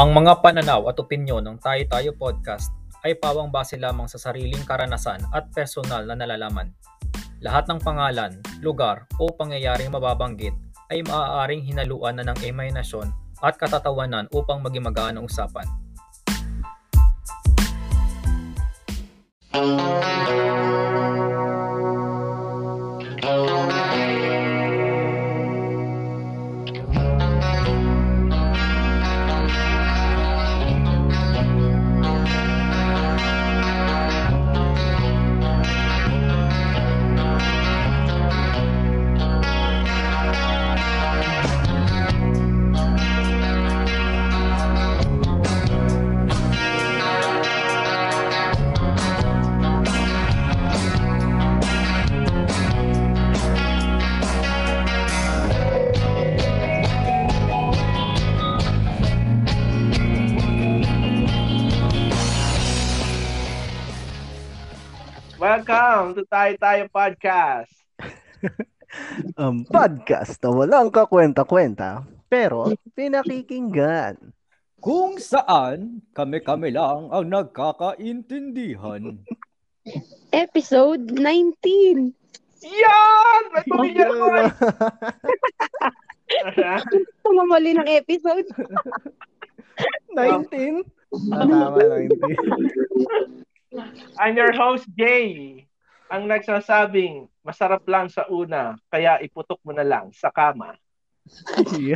Ang mga pananaw at opinyon ng Tayo Tayo Podcast ay pawang base lamang sa sariling karanasan at personal na nalalaman. Lahat ng pangalan, lugar o pangyayaring mababanggit ay maaaring hinaluan na ng imahinasyon at katatawanan upang maging magaan ang usapan. Welcome to Tayo Tayo Podcast. um, podcast na walang kakwenta-kwenta, pero pinakikinggan. Kung saan kami-kami lang ang nagkakaintindihan. Episode 19. Yan! May pamilya naman! Tumamali ng episode. 19? Ah, tama, 19. I'm your host, Jay. Ang nagsasabing, masarap lang sa una, kaya iputok mo na lang sa kama.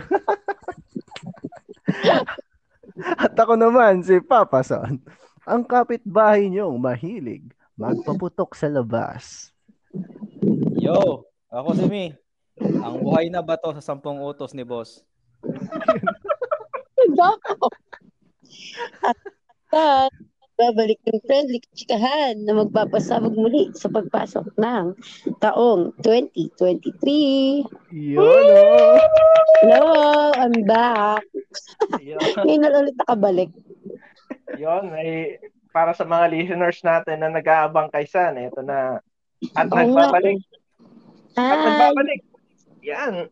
At ako naman, si Papa Son. Ang kapitbahay niyong mahilig magpaputok sa labas. Yo, ako si Mi. Ang buhay na bato sa sampung utos ni boss. At babalik yung friendly chikahan na magpapasabog muli sa pagpasok ng taong 2023. Yun, oh. Hello, I'm back. Ngayon na ulit nakabalik. yun may, para sa mga listeners natin na nag-aabang kay San, ito na. At nga. nagbabalik. At Hi, nagbabalik. Yan.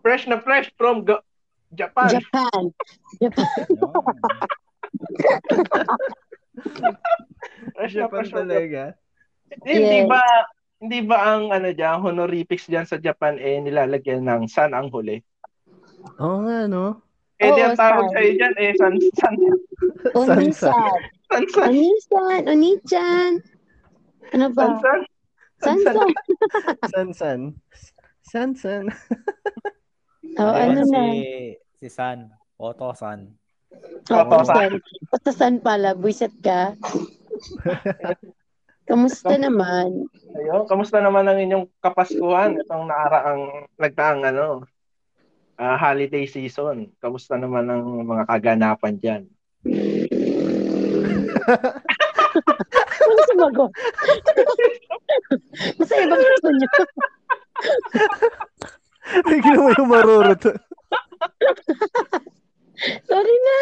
Fresh na fresh from Go- Japan. Japan. Japan. Japan talaga. Hindi Yes. ba hindi ba ang ano diyan honorifics diyan sa Japan eh nilalagyan ng san ang huli? Oo nga, no? Eh di Oo, ang tawag san. sa diyan eh san san Onisan. san san Onisan. Onichan. Ano ba? san san san Sansan. San-san. San-san. Oh, ano Ayun, na? si, si San. Otto San. Oto, Otosan. Otosan pala. Buisit ka. Kamusta naman? Ayun, kamusta naman ang inyong kapaskuhan itong naaraang nagdaang ano ah, holiday season? Kamusta naman ang mga kaganapan diyan? Ano sumagot? Masaya ba gusto niyo? Bigla mo yung marurot. Sorry na.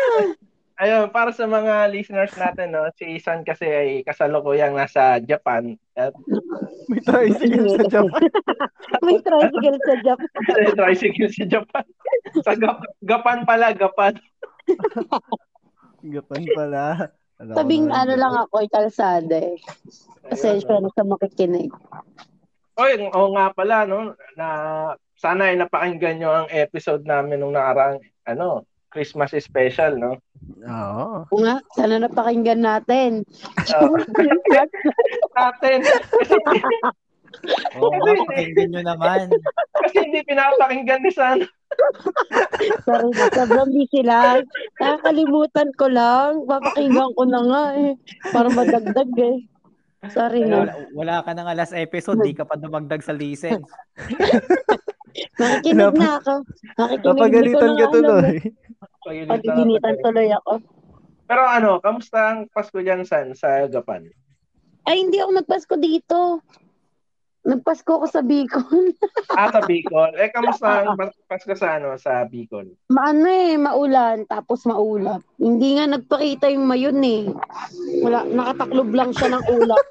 Ayun, para sa mga listeners natin, no, si San kasi ay kasalukuyang nasa Japan at May tricycle sa Japan. May tricycle sa Japan. tricycle sa Japan. sa Gap- Gapan pala, Gapan. Japan pala. Alam ko Tabing na, ano lang ako, ay kalsada eh. Pasensya na sa makikinig. Oy, oo nga pala, no, na sana ay napakinggan nyo ang episode namin nung nakarang, ano, Christmas special, no? Oo. Oo nga, sana napakinggan natin. Uh, natin. Kasi, Oo nga, pakinggan nyo naman. kasi hindi pinapakinggan ni San. Sorry sobrang busy lang. Nakakalimutan ko lang. Papakinggan ko na nga eh. Para madagdag eh. Sorry na. Wala, wala ka ng alas episode, di ka pa dumagdag sa license. Nakikinig na ako. Nakikinig Napagalitan ka tuloy. Pagiginitan tuloy ako. Pero ano, kamusta ang Pasko dyan, San, sa Gapan? Ay, hindi ako nagpasko dito. Nagpasko ko sa Bicol. Ah, sa Bicol. Eh, kamusta ang Pas- Pasko sa, ano, sa Bicol? Maano eh, maulan, tapos maulap. Hindi nga nagpakita yung mayon eh. Wala, nakataklob lang siya ng ulap.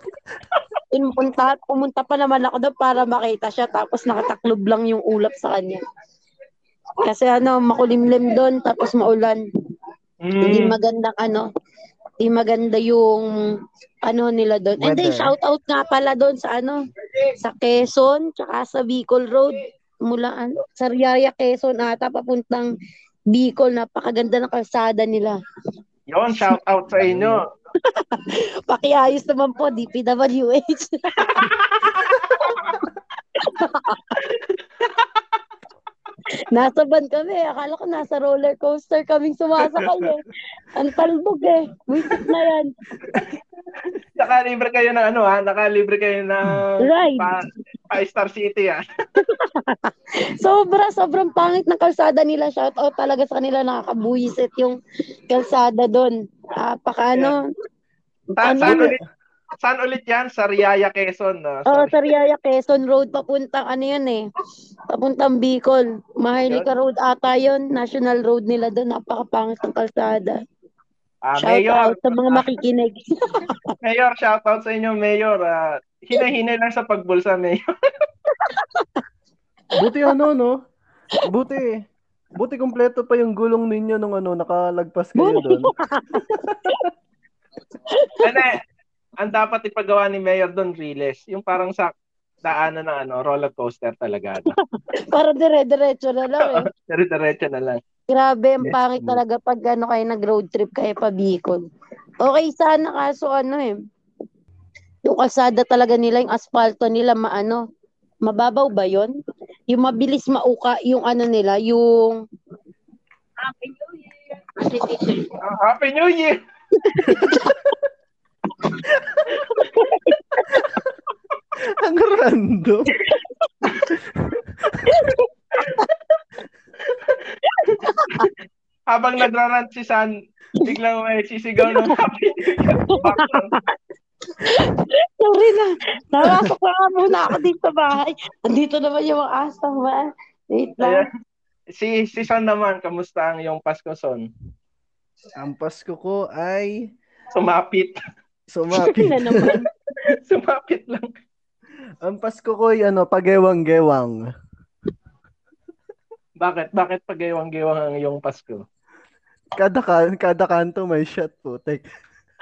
Pinpunta, pumunta pa naman ako doon para makita siya, tapos nakataklob lang yung ulap sa kanya. Kasi ano, makulimlim doon, tapos maulan. Hindi Mm. magandang ano, hindi maganda yung ano nila doon. And then shout out nga pala doon sa ano, sa Quezon, tsaka sa Bicol Road, mula ano, sa Riaya Quezon ata papuntang Bicol, napakaganda ng kalsada nila. Yon, shout out sa inyo. Pakiayos naman po, DPWH. nasa van kami. Akala ko nasa roller coaster kaming sumasakay eh. Ang talbog eh. Wisit na yan. Nakalibre kayo ng ano ha? Nakalibre kayo ng Right. pa, Five Star City ha? Sobra, sobrang pangit ng kalsada nila. Shout out talaga sa kanila. Nakakabuisit yung kalsada doon. Napaka ano. Sa, Ano saan, yun? ulit, saan ulit yan? Sa Riaya, Quezon. No? Oo, Sorry. sa Riaya Quezon Road, papuntang ano yun eh. Papuntang Bicol. Maharlika Road ata yun. National Road nila doon. Napakapangit ng kalsada. Ah, Shout Mayor, out sa mga makikinig. Mayor, shout out sa inyo, Mayor. Ah, hinahinay lang sa pagbulsa, Mayor. Buti ano, no? Buti. Buti kompleto pa yung gulong ninyo nung ano, nakalagpas kayo doon. Ano ang dapat ipagawa ni Mayor doon, Riles. Yung parang sa daanan ng ano, roller coaster talaga. No? Para dire-diretso na lang eh. Dire-diretso na lang. Grabe, ang Yes, pangit talaga pag ano kayo nag-road trip kayo pa Bicol. Okay sana kaso ano eh. Yung kalsada talaga nila, yung asfalto nila maano, mababaw ba yon? Yung mabilis mauka, yung ano nila, yung Happy New Year. Ah, Happy New Year! Ang random. Habang nagrarant si San, biglang may sisigaw ng Happy. Sorry na. Nawasok na nga muna ako dito sa bahay. Andito naman yung asang ba? Wait Ayan. lang. Si, si Son naman, kamusta ang iyong Pasko, Son? Ang Pasko ko ay Sumapit. Sumapit. na naman. Sumapit lang. Ang Pasko ko ay ano, pagewang-gewang. Bakit? Bakit pagewang-gewang ang iyong Pasko? Kada, kan, kada kanto may shot po. Tek.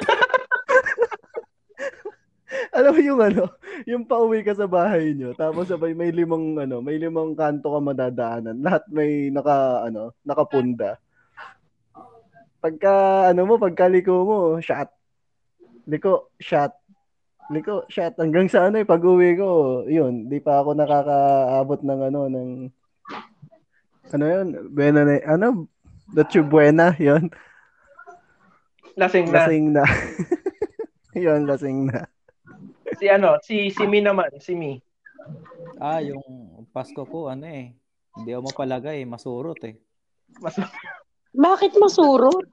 Alam mo yung ano, yung pauwi ka sa bahay nyo, tapos sabay may limang ano, may limang kanto ka madadaanan. Lahat may naka ano, nakapunda. Pagka ano mo, pagkaliko mo, shot. Liko, shot. Liko, shot. Hanggang sa ano eh, pag-uwi ko, yun, di pa ako nakakaabot ng ano, ng ano yun, buena na, ano, Noche Buena, yun. Lasing na. Lasing na. yun, lasing na. Si ano, si si Mi naman, si Mi. Ah, yung Pasko ko, ano eh. Hindi ako mapalagay, masurot eh. Mas Bakit masurot?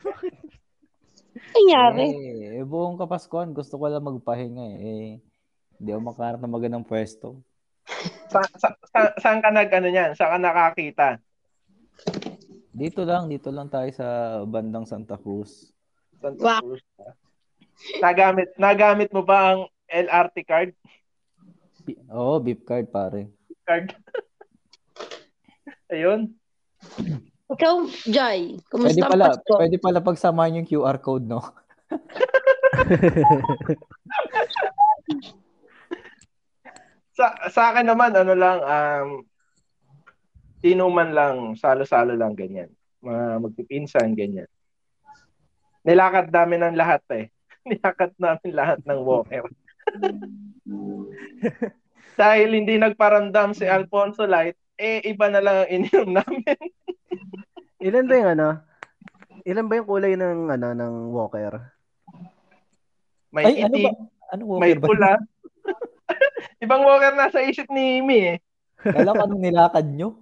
Nangyari. Eh, buong Kapaskuhan, gusto ko lang magpahinga eh. eh hindi ako makaharap ng magandang pwesto. sa, sa, sa, saan ka nag ano niyan? Saan ka nakakita? Dito lang, dito lang tayo sa bandang Santa Cruz. Santa Wow. Cruz. Nagamit nagamit mo ba ang LRT card? Oo, beep card pare. Card. Ayun. Ikaw, Jai, Pwede kumusta ang pala, Pasko? pwede pala pagsamahin yung QR code, no? Sa sa akin naman ano lang um tinuman lang, salo-salo lang ganyan. Mga magpipinsan ganyan. Nilakad namin ng lahat eh. Nilakad namin lahat ng walker. Dahil hindi nagparamdam si Alfonso Light, eh iba na lang ang ininom namin. Ilan ba yung ano? Ilan ba yung kulay ng ano ng walker? May Ay, ano itim, ba? Ano may walker ba? pula. Ibang walker nasa isip ni Imi eh. Kala ko anong nilakad nyo?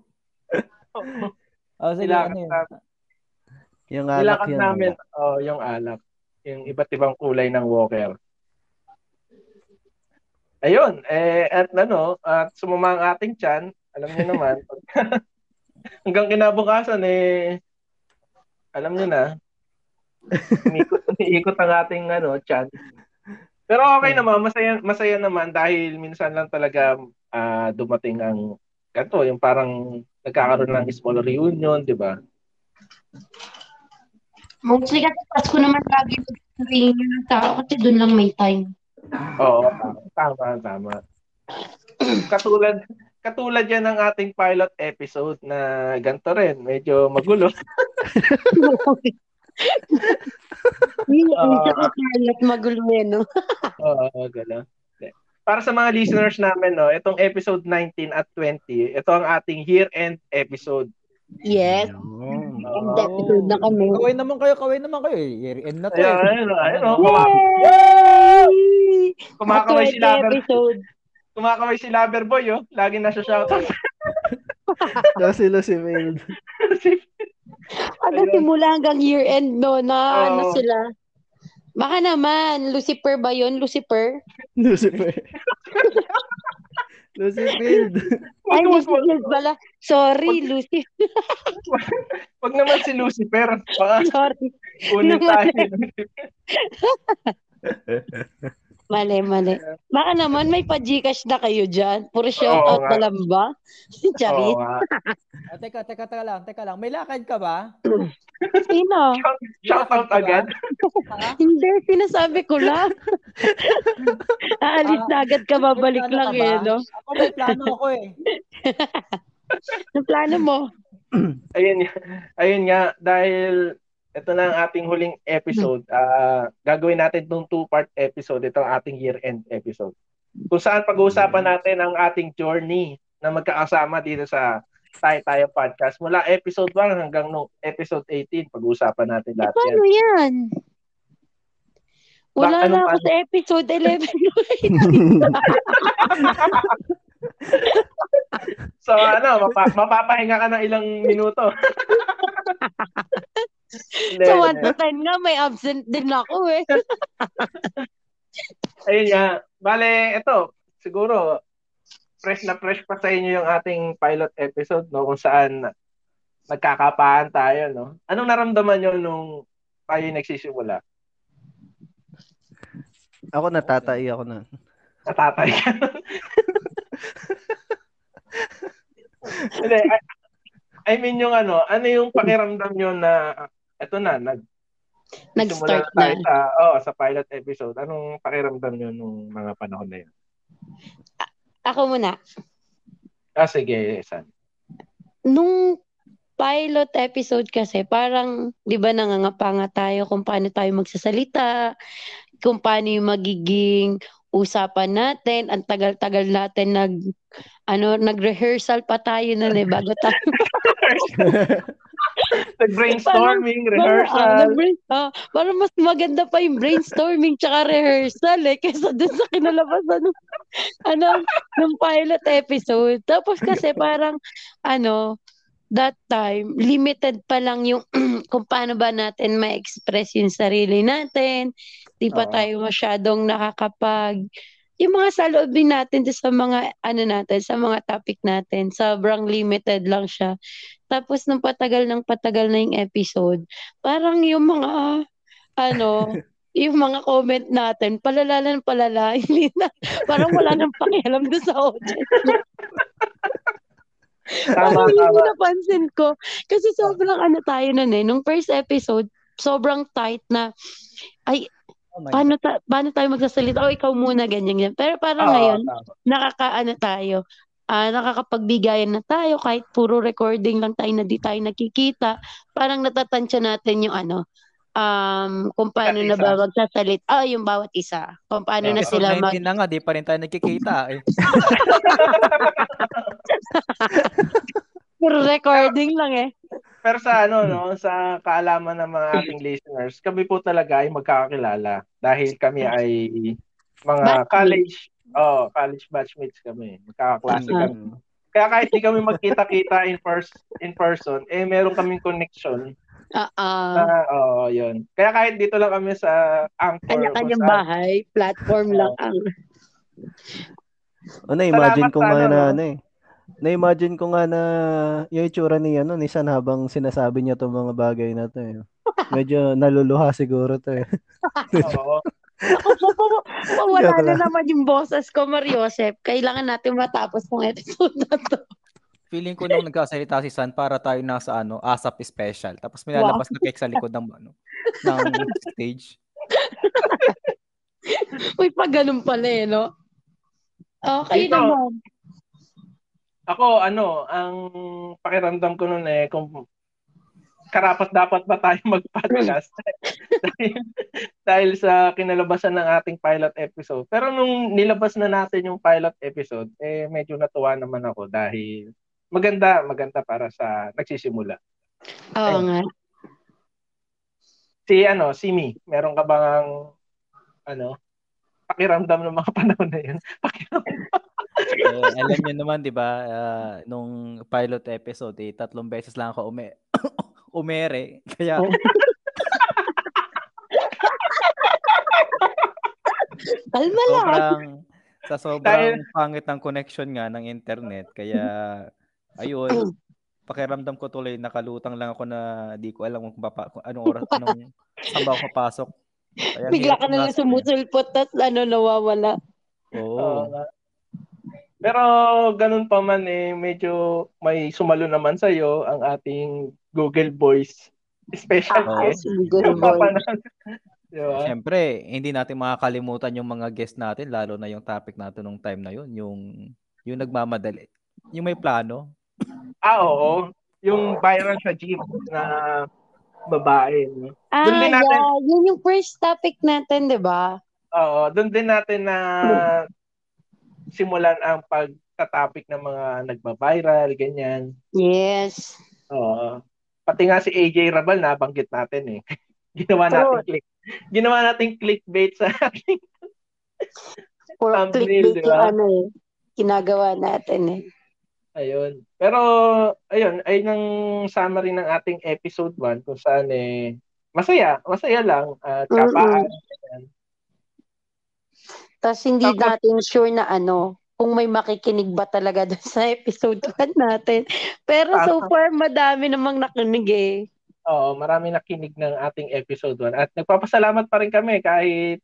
Ah, sige, Nilakad ano yun? namin. Yung alak Nilakad yun. namin, alak. oh, yung alak. Yung iba't ibang kulay ng walker. Ayun, eh, at ano, at sumama ang ating chan, alam niyo naman, hanggang kinabukasan, eh, alam niyo na, umiikot, umiikot ang ating ano, chan. Pero okay naman, masaya, masaya naman dahil minsan lang talaga ah, dumating ang ganito, yung parang nagkakaroon ng small reunion, di ba? Mostly kasi Pasko naman lagi nyo ng tao kasi doon lang may time. Oo, tama, tama. katulad katulad yan ng ating pilot episode na ganito rin, medyo magulo. Ah. uh, pilot magulo eh, no? Oo, gano'n. Para sa mga listeners namin, no, itong episode 19 at 20, ito ang ating year-end episode. Yes. End episode na kami. Kaway naman kayo, kaway naman kayo. eh. Year end na to. Ayun, eh. ayun, ayun, oh, Yay! kumakaway si At 20 Lover, episode. Kumakaway si Loverboy, oh. Lagi na siya shoutout. Tapos sila si Mail. Ano, simula hanggang year-end, no, na ano Oo. sila. Baka naman, Lucifer ba yun? Lucifer? Lucifer. Lucifer. Ay. Lucifer pala. Sorry, Lucifer. Wag naman si Lucifer. Baka Sorry. kunin tayo. Mali, mali. Baka naman may pa-Gcash na kayo dyan. Puro shoutout na lang ba? Charit. Ah, teka, teka, teka lang, teka lang. May lakad ka ba? Sino? Shoutout agad. Hindi, sinasabi ko lang. Aalis na agad ka, babalik lang eh, no? Ako may plano ako eh. Ang plano mo? Ayun, ayun nga, dahil ito na ang ating huling episode. ah gagawin natin itong two-part episode. Ito ang ating year-end episode. Kung saan pag-uusapan natin ang ating journey na magkakasama dito sa Tayo Tayo Podcast. Mula episode 1 hanggang no, episode 18, pag-uusapan natin lahat paano yan. yan? Wala Bak- na ako paano? sa episode 11. So ano, mapa- mapapahinga ka ng ilang minuto. Sa 1 hindi. to 10 nga, may absent din ako eh. Ayun nga. Bale, ito, siguro, fresh na fresh pa sa inyo yung ating pilot episode, no? Kung saan nagkakapaan tayo, no? Anong naramdaman nyo nung tayo nagsisimula? Ako natatay ako na. Natatay ka. I mean yung ano, ano yung pakiramdam nyo na eto na, nag Nag-start tayo na. Sa, oh, sa pilot episode. Anong pakiramdam nyo nung mga panahon na yun? Ako muna. Ah, sige, San. Nung pilot episode kasi, parang, di ba nangangapanga tayo kung paano tayo magsasalita, kung paano yung magiging usapan natin, ang tagal-tagal natin nag, ano, nag-rehearsal pa tayo nun eh, bago tayo Nag-brainstorming, Para, ah, rehearsal. nag-brain- ah, para mas maganda pa yung brainstorming tsaka rehearsal eh, kaysa dun sa kinalabasan ng, ano, ng pilot episode. Tapos kasi parang, ano, that time, limited pa lang yung kung paano ba natin ma-express yung sarili natin. Di pa Oo. tayo masyadong nakakapag yung mga saloobin natin sa mga ano natin, sa mga topic natin, sobrang limited lang siya. Tapos nung patagal ng patagal na yung episode, parang yung mga ano, yung mga comment natin, palala ng palala, hindi na, parang wala nang pakialam doon sa audience. Tama, Parang tama. yung napansin ko. Kasi sobrang ano tayo nun eh. Nung first episode, sobrang tight na, ay, Oh paano, ta- paano tayo magsasalita? O ikaw muna, ganyan, ganyan. Pero Oo, parang ngayon, tama. nakakaano tayo, ah nakakapagbigayan na tayo kahit puro recording lang tayo na di tayo nakikita. Parang natatansya natin yung ano, um, kung paano na ba magsasalit. Ah, yung bawat isa. Kung paano na Episode sila mag... 19 na nga, di pa rin tayo nagkikita eh. Puro recording lang eh. Pero sa ano, no, sa kaalaman ng mga ating listeners, kami po talaga ay magkakakilala dahil kami ay mga Batchmates. college, oh, college batchmates kami. Magkakaklase Ah. kami. Kaya kahit di kami magkita-kita in person, in person, eh meron kaming connection. Ah, ah. Na, oh, yun. Kaya kahit dito lang kami sa Anchor, Kanya-kanyang kung bahay, platform lang ang... O, na-imagine Salamat nga ano, na no? ano eh. Na-imagine ko nga na yung itsura ni ano, ni San habang sinasabi niya itong mga bagay na to eh. Medyo naluluha siguro to eh. Oo. Wala na lang. naman yung boses ko, Mariosep. Kailangan natin matapos tong episode na to. Feeling ko nung nagkasalita si San para tayo nasa ano, ASAP special. Tapos may lalabas na cake sa likod ng ano. ng stage. Uy, pag ganun pala eh, no? Okay Dito. naman. Ako, ano, ang pakiramdam ko noon eh, kung karapat dapat ba tayo mag-podcast dahil, dahil sa kinalabasan ng ating pilot episode. Pero nung nilabas na natin yung pilot episode, eh medyo natuwa naman ako dahil maganda, maganda para sa nagsisimula. Oo nga. Si ano, si Mi, meron ka bang ano, pakiramdam ng mga panahon na yun? Pakiramdam. Eh, alam niyo naman, 'di ba, ah, nung pilot episode, eh, tatlong beses lang ako ume umere. Kaya Oh. Kalma lang. sobrang sa sobrang pangit ng connection nga ng internet. Kaya ayun, pakiramdam ko tuloy nakalutang lang ako na di ko alam kung, papa, kung anong oras anong saan ba ako papasok. Kaya Bigla ka na lang sumusulpot at ano, nawawala. Oo. Oo nga. Pero ganun pa man eh, medyo may sumalo naman sa iyo ang ating Google Voice special Ah, guest. si Good Yung boy. papanan. Di ba? Siyempre, hindi natin makakalimutan yung mga guest natin, lalo na yung topic natin nung time na yun, yung yung nagmamadali. Yung may plano. Ah, oo. Yung viral sa jeep na babae. No? Ah, Doon din natin- yeah. Yun yung first topic natin, di ba? Oo, doon din natin na simulan ang pagtatopic ng mga nagba-viral, ganyan. Yes. Oo. Pati nga si AJ Rabal nabanggit natin eh. Ginawa natin click. Ginawa natin clickbait sa ating For clickbait di yung ano eh. Ginagawa natin eh. Ayun. Pero, ayun, ay ng summary ng ating episode 1 kung saan eh, masaya, masaya lang. At kapaan. ganyan. Tapos hindi Tapos- natin sure na ano, kung may makikinig ba talaga doon sa episode 1 natin. Pero so far, madami namang nakinig eh. Oo, marami nakinig ng ating episode 1. At nagpapasalamat pa rin kami kahit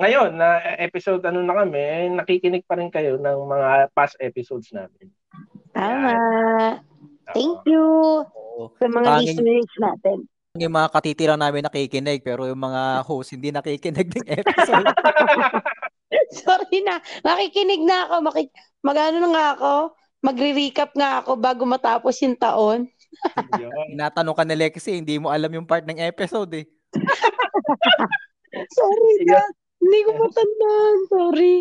ngayon na episode ano na kami, nakikinig pa rin kayo ng mga past episodes namin. Tama. Thank Oo. you Oo. sa mga listeners natin. Yung mga katitira namin nakikinig, pero yung mga host hindi nakikinig ng episode. Sorry na. Makikinig na ako. Maki- Magano na nga ako. Magre-recap nga ako bago matapos yung taon. Tinatanong ka ni Lexi, hindi mo alam yung part ng episode eh. Sorry Sige. na. Hindi ko matandaan. Sorry.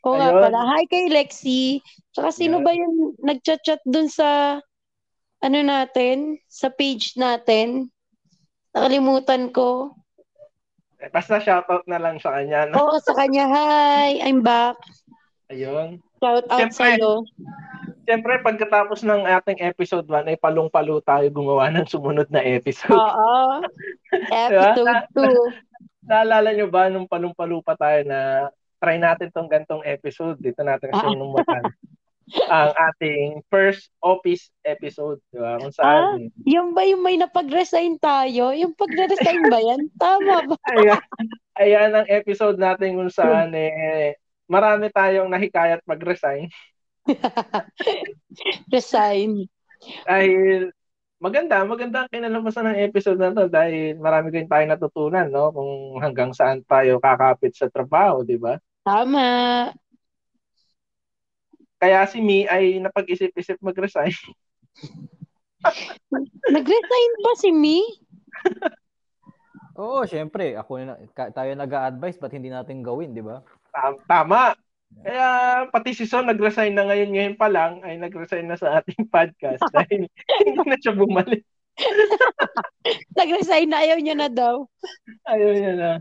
O nga Ayun. pala. Hi kay Lexi. Tsaka sino Yeah. ba yung nagchat-chat dun sa ano natin? Sa page natin? Nakalimutan ko. Eh, Basta shoutout na lang sa kanya. No? Oo, sa kanya. Hi, I'm back. Ayun. Shout out Siyempre. sa'yo. Siyempre, pagkatapos ng ating episode 1, ay palong-palo tayo gumawa ng sumunod na episode. Oo. Episode 2. Naalala nyo ba nung palong-palo pa tayo na try natin tong gantong episode? Dito natin kasi Ah. numutan ang ating first office episode. Di ba? Kung saan, Yung ba yung may napag-resign tayo? Yung pag-resign ba yan? Tama ba? ayan, ayan ang episode natin kung saan eh, marami tayong nahikayat mag-resign. Resign. Dahil maganda, maganda ang kinalabasan ng episode na to dahil marami din tayo natutunan, no? Kung hanggang saan tayo kakapit sa trabaho, di ba? Tama. Kaya si Mi ay napag-isip-isip mag-resign. Nag-resign ba si Mi? Oo, syempre. Ako na, tayo nag-a-advise, ba't hindi natin gawin, di ba? Tam- Tama. Kaya pati si Son nag-resign na ngayon, ngayon pa lang, ay nag-resign na sa ating podcast dahil hindi na siya bumalik. Nag-resign na ayaw niya na daw. Ayun yun na.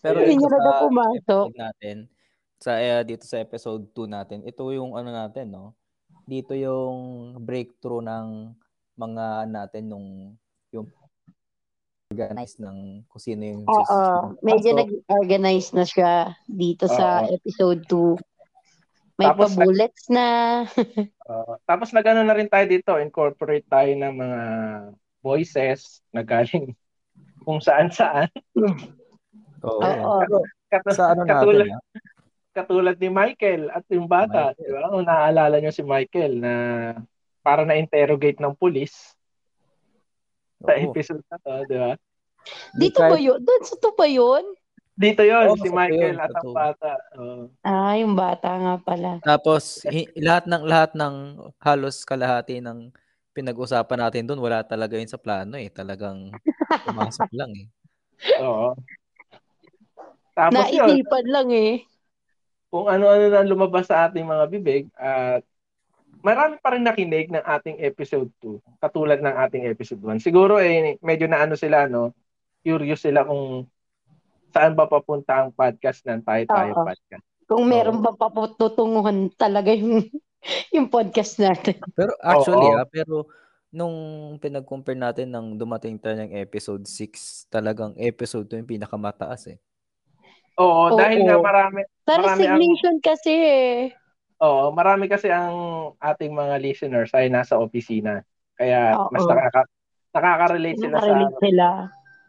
Pero Hindi niya na daw pumasok. natin, sa eh, dito sa episode 2 natin, ito yung ano natin, no? Dito yung breakthrough ng mga natin nung yung organize ng kung sino yung Oo. sus- Medyo So, nag-organize na siya dito sa Oo. episode 2. May Tapos, pa-bullets na. Uh, tapos nagano na rin tayo dito, incorporate tayo ng mga voices na galing kung saan-saan. Oo. Oo. Kat- Sa ano katulad, natin? Katulad ni Michael at yung bata, Michael. di ba? Kung naaalala nyo si Michael na para na-interrogate ng pulis sa Oo. episode na to, di ba? Dito ba yun? Doon sa to ba yun? Dito yon Oo, si sa Michael yun, at ang totoo. bata. Oo. Ah, yung bata nga pala. Tapos hi- lahat ng lahat ng halos kalahati ng pinag-usapan natin doon wala talaga yun sa plano eh. Talagang pumasok lang eh. Oo. Tapos yun, Naisipan lang eh. Kung ano-ano na lumabas sa ating mga bibig at marami pa rin nakinig ng ating episode 2 katulad ng ating episode 1. Siguro eh medyo na ano sila no, curious sila kung saan ba papunta ang podcast ng Tayo Tayo Oo. Podcast. Kung meron ba papututunguhan talaga yung, yung podcast natin. Pero actually Oo. ah, pero nung pinag-compare natin ng dumating tayo ng episode 6, talagang episode 2 yung pinakamataas eh. Oo, Oo. dahil nga marami Sa Marami ang- resignation kasi eh. Oo, marami kasi ang ating mga listeners ay nasa opisina. Kaya Oo. mas nakaka nakaka-relate sila sa Nakarelate sila.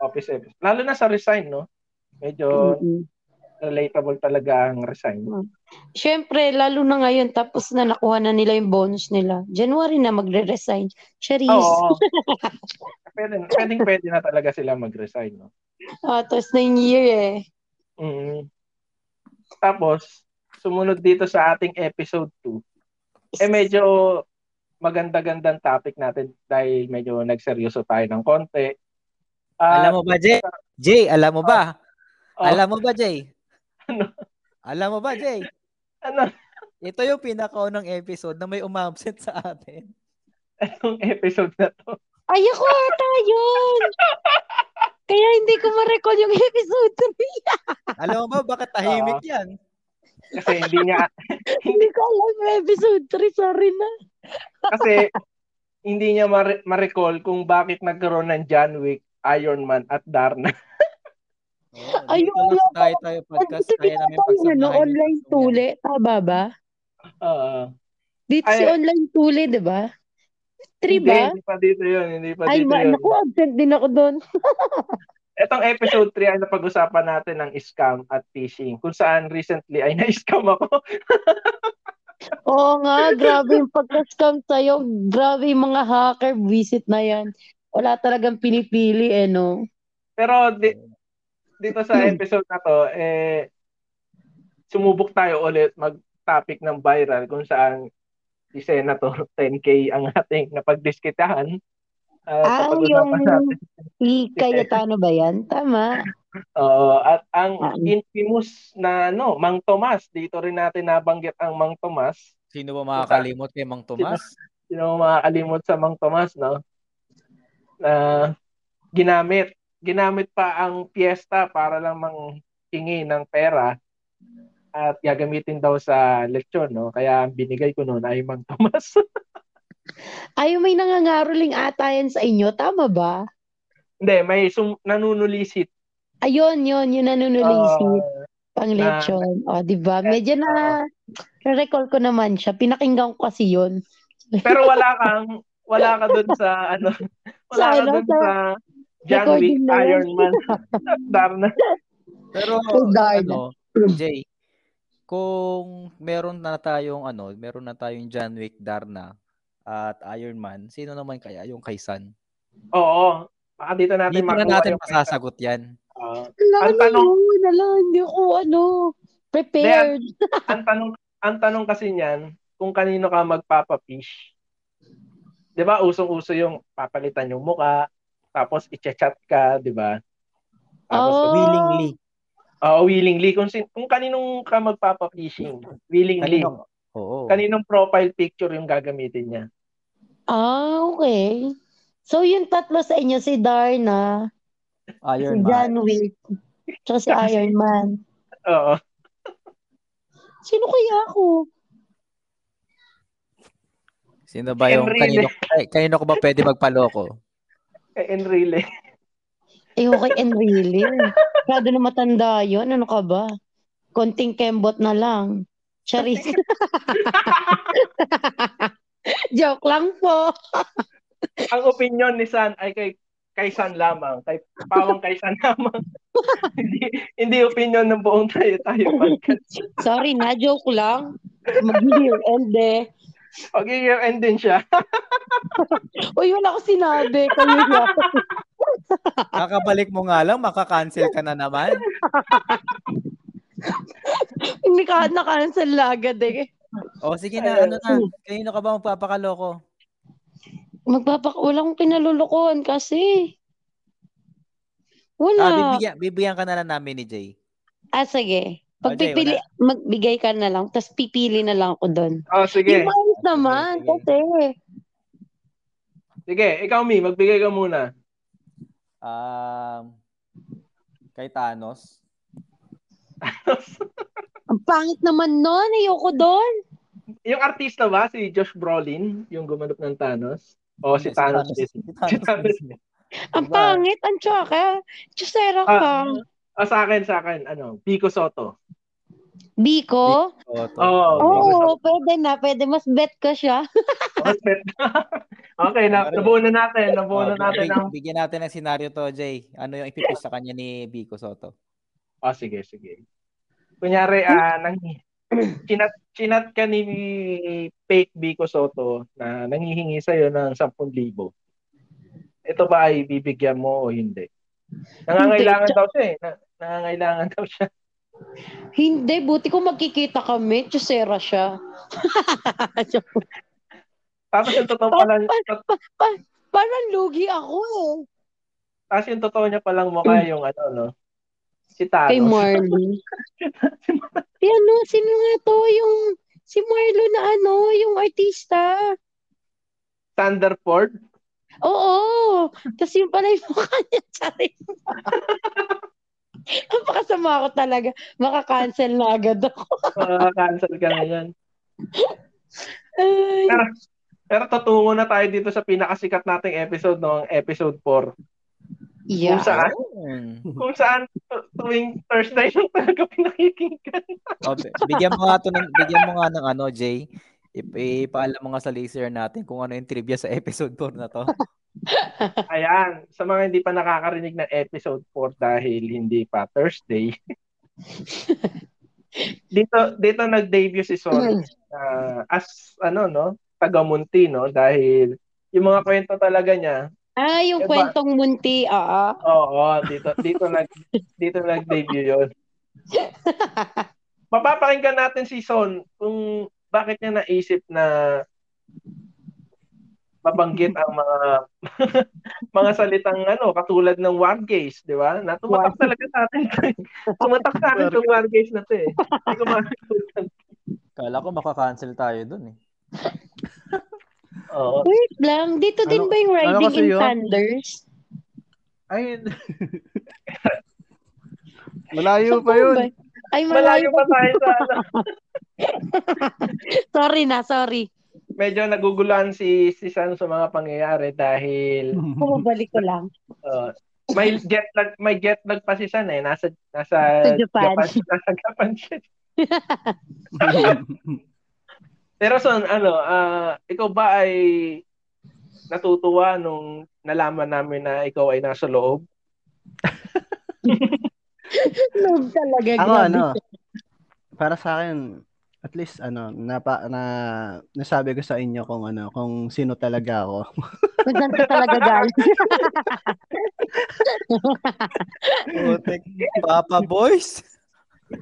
office episode. Lalo na sa resign, no? Medyo Mm-mm. relatable talaga ang resign. Siyempre, lalo na ngayon, tapos na nakuha na nila yung bonus nila. January na magre-resign. Charis. Oo. pwede, pwedeng pwede na talaga sila mag-resign, no? Ah, tapos na yung year eh. Mm Tapos, sumunod dito sa ating episode 2, eh medyo maganda-gandang topic natin dahil medyo nagseryoso tayo ng konti. Ah, alam mo ba, Jay? Jay, alam mo ba? oh, Alam mo ba, Jay? Ano? Alam mo ba, Jay? ano, Ito yung pinakaunang episode na may umabsent sa atin. anong episode na to? Ay, ako ata yun! Kaya hindi ko ma-recall yung episode 3. Alam mo ba, bakit tahimik yan? Kasi hindi niya, hindi ko alam yung episode 3. Sorry na. kasi hindi niya ma- ma-recall kung bakit nagkaroon ng John Wick, Iron Man at Darna. Oo, Ayun, sa wala tayo tayo podcast. Dito Kaya namin ata yung ano, online tuli. Tama ba? Oo. Dito Ay- si online tuli, di ba? 3 hindi, ba? hindi pa dito yun. Hindi pa Ay, dito ma- yun. naku, absent din ako doon. Etong episode 3 ay napag-usapan natin ng scam at phishing. Kung saan recently ay na-scam ako. Oo nga, grabe yung pagka-scam sa'yo. Grabe yung mga hacker, visit na yan. Wala talagang pinipili eh, no? Pero di- dito sa episode na to, eh, sumubok tayo ulit mag-topic ng viral kung saan si Senator 10K ang ating napagdiskitahan. Uh, Ah, yung si Cayetano ba yan? Tama. Oo, at ang Ah. infamous na no, Mang Tomas, dito rin natin nabanggit ang Mang Tomas. Sino ba makakalimot kay Mang Tomas? Sino ang makakalimot sa Mang Tomas, no? Na ginamit, ginamit pa ang piyesta para lang manghingi ng pera at gagamitin daw sa lechon, no? Kaya ang binigay ko noon ay Mang Tomas. Ay, may nangangaroling ata yan sa inyo. Tama ba? Hindi, may sum- nanunulisit. Ayun, yun, yun nanunulisit. Ah, pang lechon. O, di ba? Medyo na, recall ko naman siya. Pinakinggan ko kasi yun. pero wala kang wala ka doon sa ano, wala Sa ka ano, doon sa sa John Wick. Iron Man, Darna. Pero Kay Darna. ano, Jay, kung meron na tayong ano, meron na tayong John Wick, Darna at Iron Man, sino naman kaya yung kay San? Oo. Baka dito natin Dito na natin masasagot yan. Wala Ang na tanong- yun. Wala, hindi ako ano, prepared. ang tanong ang tanong kasi niyan, kung kanino ka magpapa-fish. 'Di ba? Usong-uso yung papalitan yung muka, tapos i-chat ka, 'di ba? Tapos Oh. Willingly. Oo, willingly kung sin- kung kaninong ka magpapa-fishing, willingly. Kanino? Oo. Kaninong profile picture yung gagamitin niya. Ah, okay. So, yung tatlo sa inyo, si Darna, Iron si Man. John Wick, tsaka si Iron Man. Oo. Sino kaya ako? Sino ba yung kanino, kanino ko ba pwede magpaloko? Eh, Enrile. Eh, okay, Enrile. Masyado na matanda yun. Ano ka ba? Konting kembot na lang. Charis. Joke lang po. Ang opinion ni San ay kay kay San lamang, kay pawang kay San lamang. hindi, hindi opinion ng buong tayo tayo podcast. Sorry na, joke lang. Mag-year end eh. Okay, year end din siya. Uy, wala ko sinabi. Kayo. Kakabalik mo nga lang, makakancel ka na naman. Hindi ka na-cancel na agad eh. O sige na, ano na. Kanino ka ba magpapakaloko? Magpapak wala akong pinalulukuhan kasi. Ah, Wala. bibigyan, bibigyan ka na lang namin ni Jay. Ah, sige. Jay, Pagpipili, magbigay ka na lang, tapos pipili na lang ako doon. Oh, sige. Yung naman, Sige, kasi. Sige, ikaw, Mi, magbigay ka muna. Um, kay Thanos. Ang pangit naman nun, ayoko doon. Yung artista ba, si Josh Brolin, yung gumanap ng Thanos? O si Thanos Si? Thanos Si Thanos. Ang Diba? pangit, ang tsaka. Chusera ka. Ah, sa akin, sa akin, ano, Pico Soto. Biko? Oo. Oo. Oo, pwede na, pwede. Mas bet ka siya. okay, na, nabuo na natin. Nabuo Oh, na natin ang... Bigyan natin ng senaryo to, Jay. Ano yung ipipis sa kanya ni Vico Soto? Oh, sige, sige. Kunyari, ah, nang, chinat, chinat ka ni fake Bico Soto na nanghihingi sa'yo ng 10,000. Ito ba ay bibigyan mo o hindi? Nangangailangan Hindi. daw siya eh. Na, nangangailangan daw siya. Hindi, buti ko magkikita kami. Chusera siya. Tapos yung totoo pa lang, Parang lugi ako eh. tapos yung totoo niya palang mukha yung ano, no? Si Thanos. Kay Marley. si ano, sino nga to? Yung, si Marlo na ano, yung artista. Thunderford. Oo. Tapos yung pala yung mukha niya. Napakasama ko talaga. Makakancel na agad ako. cancel ka na yan. Ay, Pero, pero tutungo na tayo dito sa pinakasikat nating episode, no? Ang episode 4. yeah. Kung saan, kung saan tu- tuwing Thursday yung talaga pinakikinggan. O, bi- bigyan mo nga to ng bigyan mo nga ng ano, Jay. Ip- Ipaalam mo nga sa listener natin kung ano yung trivia sa episode 4 na to. Ayan, sa mga hindi pa nakakarinig ng episode 4 dahil hindi pa Thursday. dito dito nag-debut si Son uh, as ano no, taga Munti no dahil yung mga kwento talaga niya. Ah, yung Diba? kwentong munti, ah. Oo, dito dito nag dito nag-debut 'yon. Mapapakinggan natin si Son kung bakit niya naisip na mabanggit ang mga mga salitang ano katulad ng war gaze, di ba? Na tumatak talaga sa atin. tumatak sa akin yung war gaze na 'to eh. Hindi ko makakalimutan. Kala ko makakancel tayo dun eh. Oo. Wait lang, dito din Ano- ba yung ano Riding kasi in yun? Thunders? Ay, malayo pa yun. ba? Ay, Malayo malayo pa tayo sa ano. Sorry na, sorry. Medyo naguguluhan si si San sa mga pangyayari dahil Pumabalik ko lang. uh, may jet lag may jet lag pa si San eh nasa nasa Sa Japan. nasa Japan siya. Pero son, ano, ah, ikaw ba ay natutuwa nung nalaman namin na ikaw ay nasa loob? Love talaga. Ako ano, para sa akin, at least ano, napa, na, nasabi ko sa inyo kung ano, kung sino talaga ako. Kung saan ka talaga galing. Putek, Papa Boys.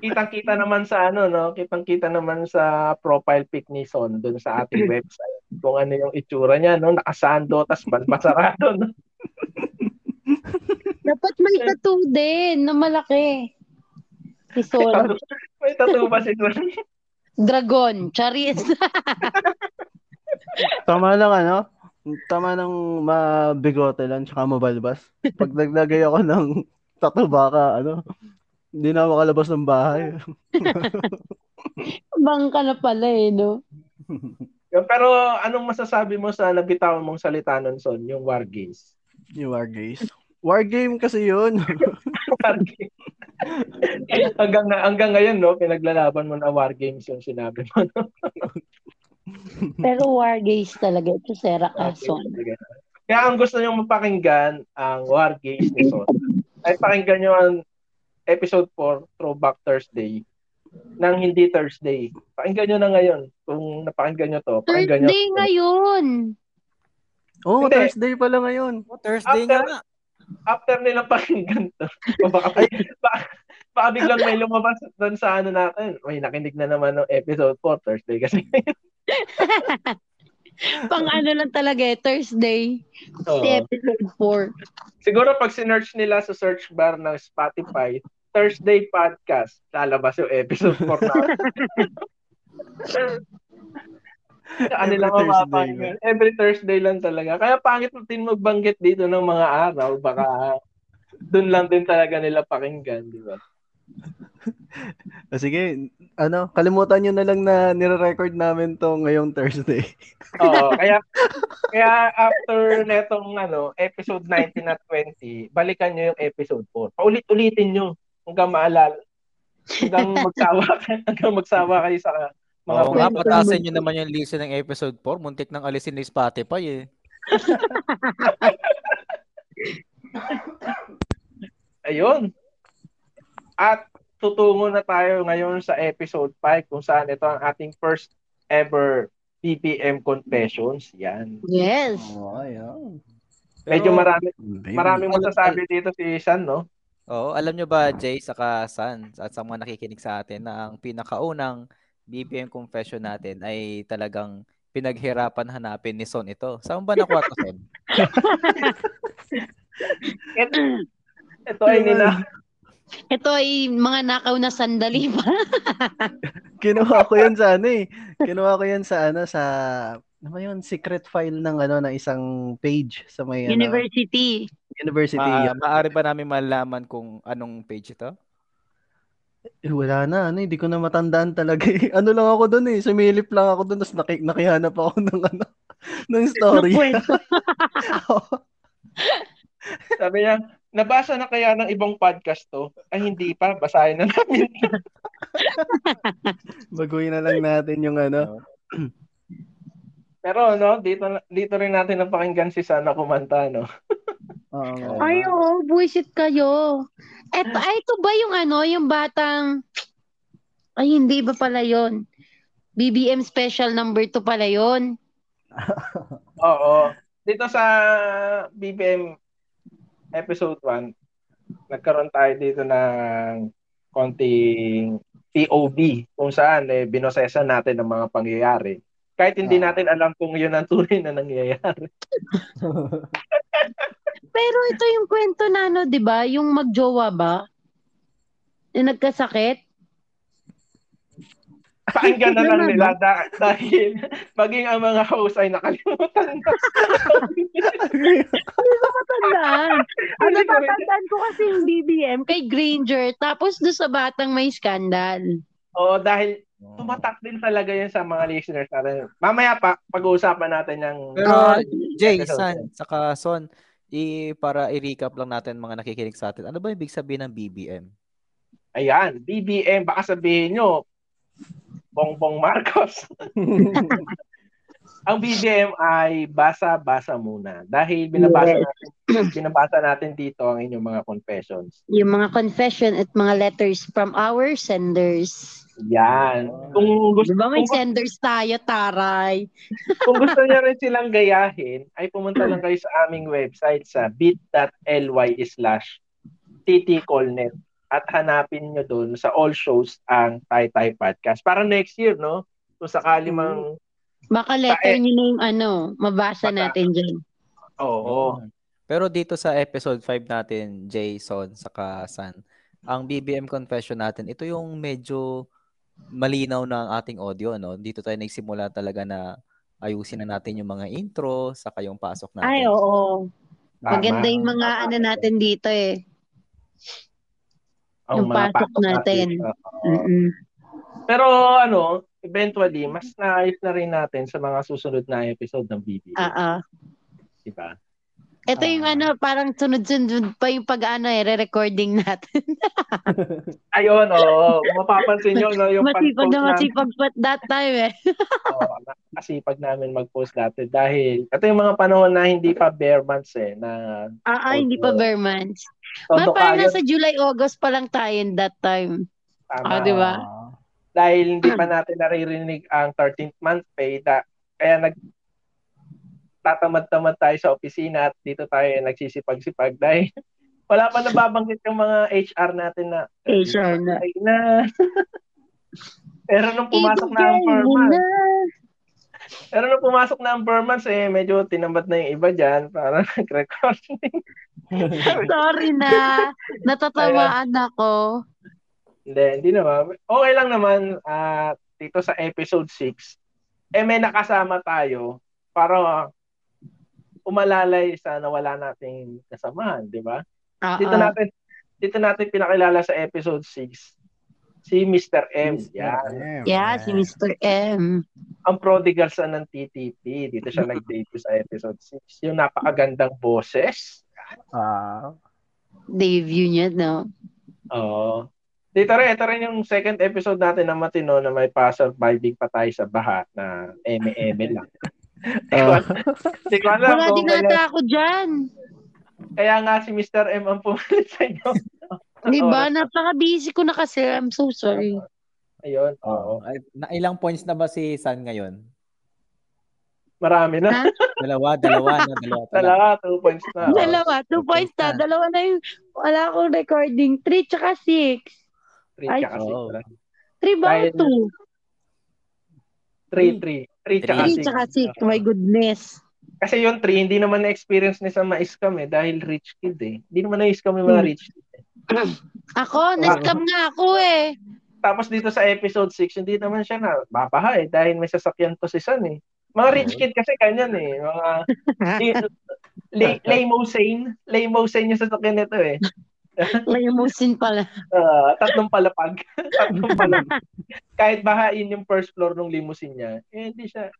Kitang-kita naman sa ano, no? Kitang-kita naman sa profile pic ni Son doon sa ating website. Kung ano yung itsura niya, no? Nakasando, tas masarado, no? Dapat may tattoo din na malaki. Si Sora. May tattoo ba si Son? Dragon. Charis. Tama lang ano, tama ng mabigote lang tsaka mabalbas. Pag naglagay ako ng tattoo baka ano, hindi na makalabas ng bahay. Bangka na pala eh, no? Pero anong masasabi mo sa nabitawan mong salita nun, Son? Yung war games. Yung war games. War game kasi yun. war games. hanggang, hanggang ngayon, no? Pinaglalaban mo na war games yung sinabi mo. No? Pero war gaze talaga. Ito Sera Cason. Kaya ang gusto nyo mapakinggan ang War Games ni Son ay pakinggan nyo ang episode 4, Throwback Thursday, ng hindi Thursday. Pakinggan nyo na ngayon. Kung napakinggan nyo to, pakinggan nyo. Thursday ngayon. Oh, Hindi. Thursday pala ngayon. Oh, Thursday After- nga. After nila pakinggan to, baka, baka, baka biglang may lumabas doon sa ano natin. May nakinig na naman ng episode 4 Thursday kasi. Pang ano lang talaga eh, Thursday. Si episode 4. Siguro pag sinearch nila sa search bar ng Spotify, Thursday podcast, lalabas yung episode 4 natin. ano lang mapapakinggan. Every Thursday lang talaga. Kaya pangit din magbanggit dito ng mga araw. Baka doon lang din talaga nila pakinggan, di ba? Sige, ano, kalimutan nyo na lang na nire-record namin to ngayong Thursday. Oo, kaya kaya after netong ano, episode 19 at 20, balikan nyo yung episode 4. Paulit-ulitin nyo hanggang maalala. Hanggang magsawa hanggang magsawa kayo sa mga Oo nga, patasin nyo naman yung listen ng episode 4. Muntik nang alisin ni Spotify eh. Ayun. At tutungo na tayo ngayon sa episode 5 kung saan ito ang ating first ever BPM Confessions. Yan. Yes. Oh, ayan. Medyo marami maraming masasabi dito si San, no? Oo, alam nyo ba, Jay, saka San, at sa mga nakikinig sa atin, na ang pinakaunang BBM confession natin ay talagang pinaghirapan hanapin ni Son ito. Saan ba nakuha to, Son? Ito, ito ay nila Ito ay mga nakaw na sandali pa. Kinuha ko yun sa ano eh. Kinuha ko yun sa ano sa ano ba yun? Secret file ng ano ng isang page sa may ano, University. university. Ma- maaari ba namin malaman kung anong page ito? Eh, wala na, ano, hindi ko na matandaan talaga eh. Ano lang ako doon eh, sumilip lang ako doon, tapos naki- nakihanap ako ng ano, ng story. Sabi niya, nabasa na kaya ng ibang podcast to? Ay, hindi pa. Basahin na namin. Baguhin na lang natin yung ano. Pero, no, dito, dito rin natin napakinggan si Sana kumanta, no? Oo nga. Ay, oo, buwisit kayo. Eto, ay, ito ba yung ano, yung batang, ay, hindi ba pala yon BBM special number 2 pala yon Oo. Dito sa BBM episode 1, nagkaroon tayo dito ng konting POV kung saan eh, binosesa natin ang mga pangyayari. Kahit hindi Ah. natin alam kung yun ang tunay na nangyayari. Pero ito yung kwento na ano, 'di ba? Yung magjowa ba? Na nagkasakit? Pakinggan na lang Tama nila da- dahil maging ang mga host ay nakalimutan na. Ano Hindi ko rin- tatandaan ko kasi yung BBM kay Granger tapos do sa batang may skandal. Oo, dahil tumatak din talaga yun sa mga listeners natin. Mamaya pa, pag-uusapan natin yung... Pero, Ah, Jay. San, saka Son, i para i-recap lang natin mga nakikinig sa atin. Ano ba ibig sabihin ng BBM? Ayan, BBM, baka sabihin nyo, Bongbong Marcos. Ang BBM ay basa-basa muna. Dahil binabasa Yes. natin, binabasa natin dito ang inyong mga confessions. Yung mga confession at mga letters from our senders. Yan. Kung gusto, Di ba may kung, senders tayo, taray? kung gusto niya rin silang gayahin, ay pumunta lang kayo sa aming website sa bit.ly slash ttcolnet at hanapin nyo doon sa all shows ang Tai Tai Podcast. Para next year, no? Kung sakali mang... Baka letter Tae. niyo na yung ano, mabasa Baka. natin dyan. Oo. Pero dito sa episode 5 natin, Jason, saka San, ang BBM confession natin, ito yung medyo malinaw na ang ating audio, no? Dito tayo nagsimula talaga na ayusin na natin yung mga intro, saka yung pasok natin. Ay, oo. Tama. Maganda yung mga ano natin dito eh. Ang yung pasok natin. Oo. Mm-mm. Pero ano, eventually, mas naayos na rin natin sa mga susunod na episode ng BBM. Ah, ah. Diba? Ito yung Ah. ano, parang sunod-sunod pa yung pag-ano eh, re-recording natin. Ayun, oo. Mapapansin nyo, no, yung masipag pag-post na namin, masipag pa that time eh. oo, nakasipag namin mag-post natin dahil ito yung mga panahon na hindi pa bare months eh, na Ah, ah, hindi pa bare months. todo Ma, parang kayo. nasa July, August pa lang tayo in that time. Tama. Ah, di ba? Dahil hindi pa natin naririnig ang 13th month pay, da, kaya nag nagtatamad-tamad tayo sa opisina at dito tayo nagsisipag-sipag dahil wala pa nababanggit yung mga HR natin na HR na. ay na. Pero nung pumasok na ang four months, pero nung pumasok na ang four months, eh, medyo tinamad na yung iba dyan para nag-recording. Sorry na. Natatamaan ako. Hindi, hindi naman. Okay lang naman ah dito sa episode 6. Eh may nakasama tayo para umalalay sa nawala nating kasamahan, di ba? Oo. Dito natin dito natin pinakilala sa episode 6 si Mr. M. Yan. Yeah, si Mr. M. Ang prodigal son ng TTP. Dito siya nag-debut sa episode 6. Yung napakagandang boses. Ah. Debut niya, no? Oo. Dito rin, ito rin yung second episode natin na matino na may pa-surviving pa tayo sa baha na eme-eme lang. Ah. Hindi ko alam Wala din kaya, nata ako dyan. kaya nga si Mr. M ang pumalit sa inyo. Di ba? Napaka-busy ko na kasi. I'm so sorry. Ayun, oo. Na ilang points na ba si San ngayon? Marami na. Dalawa, dalawa na, dalawa pala. Dalawa, two points na. Dalawa. Two points na. Dalawa na yung wala akong recording. Three tsaka six. Three Ay, tsaka six. oo. Three ba o two? Three, three. Three tsaka Three six. tsaka six. My goodness. Kasi yung three, hindi naman na-experience ni sa ma-scam eh, dahil rich kid eh. Hindi naman na-scam yung mga Hmm. rich kid. Eh. Ako, na-scam nga ako eh. Tapos dito sa episode 6, hindi naman siya na babaha eh, dahil may sasakyan to si San eh. Mga rich kid kasi ganyan eh. Mga li- limousine. Limousine yung sasakyan nito eh. Limousine pala. Ah, tatlong palapag. tatlong palapag. Kahit bahain yung first floor ng limousine niya, eh, hindi siya.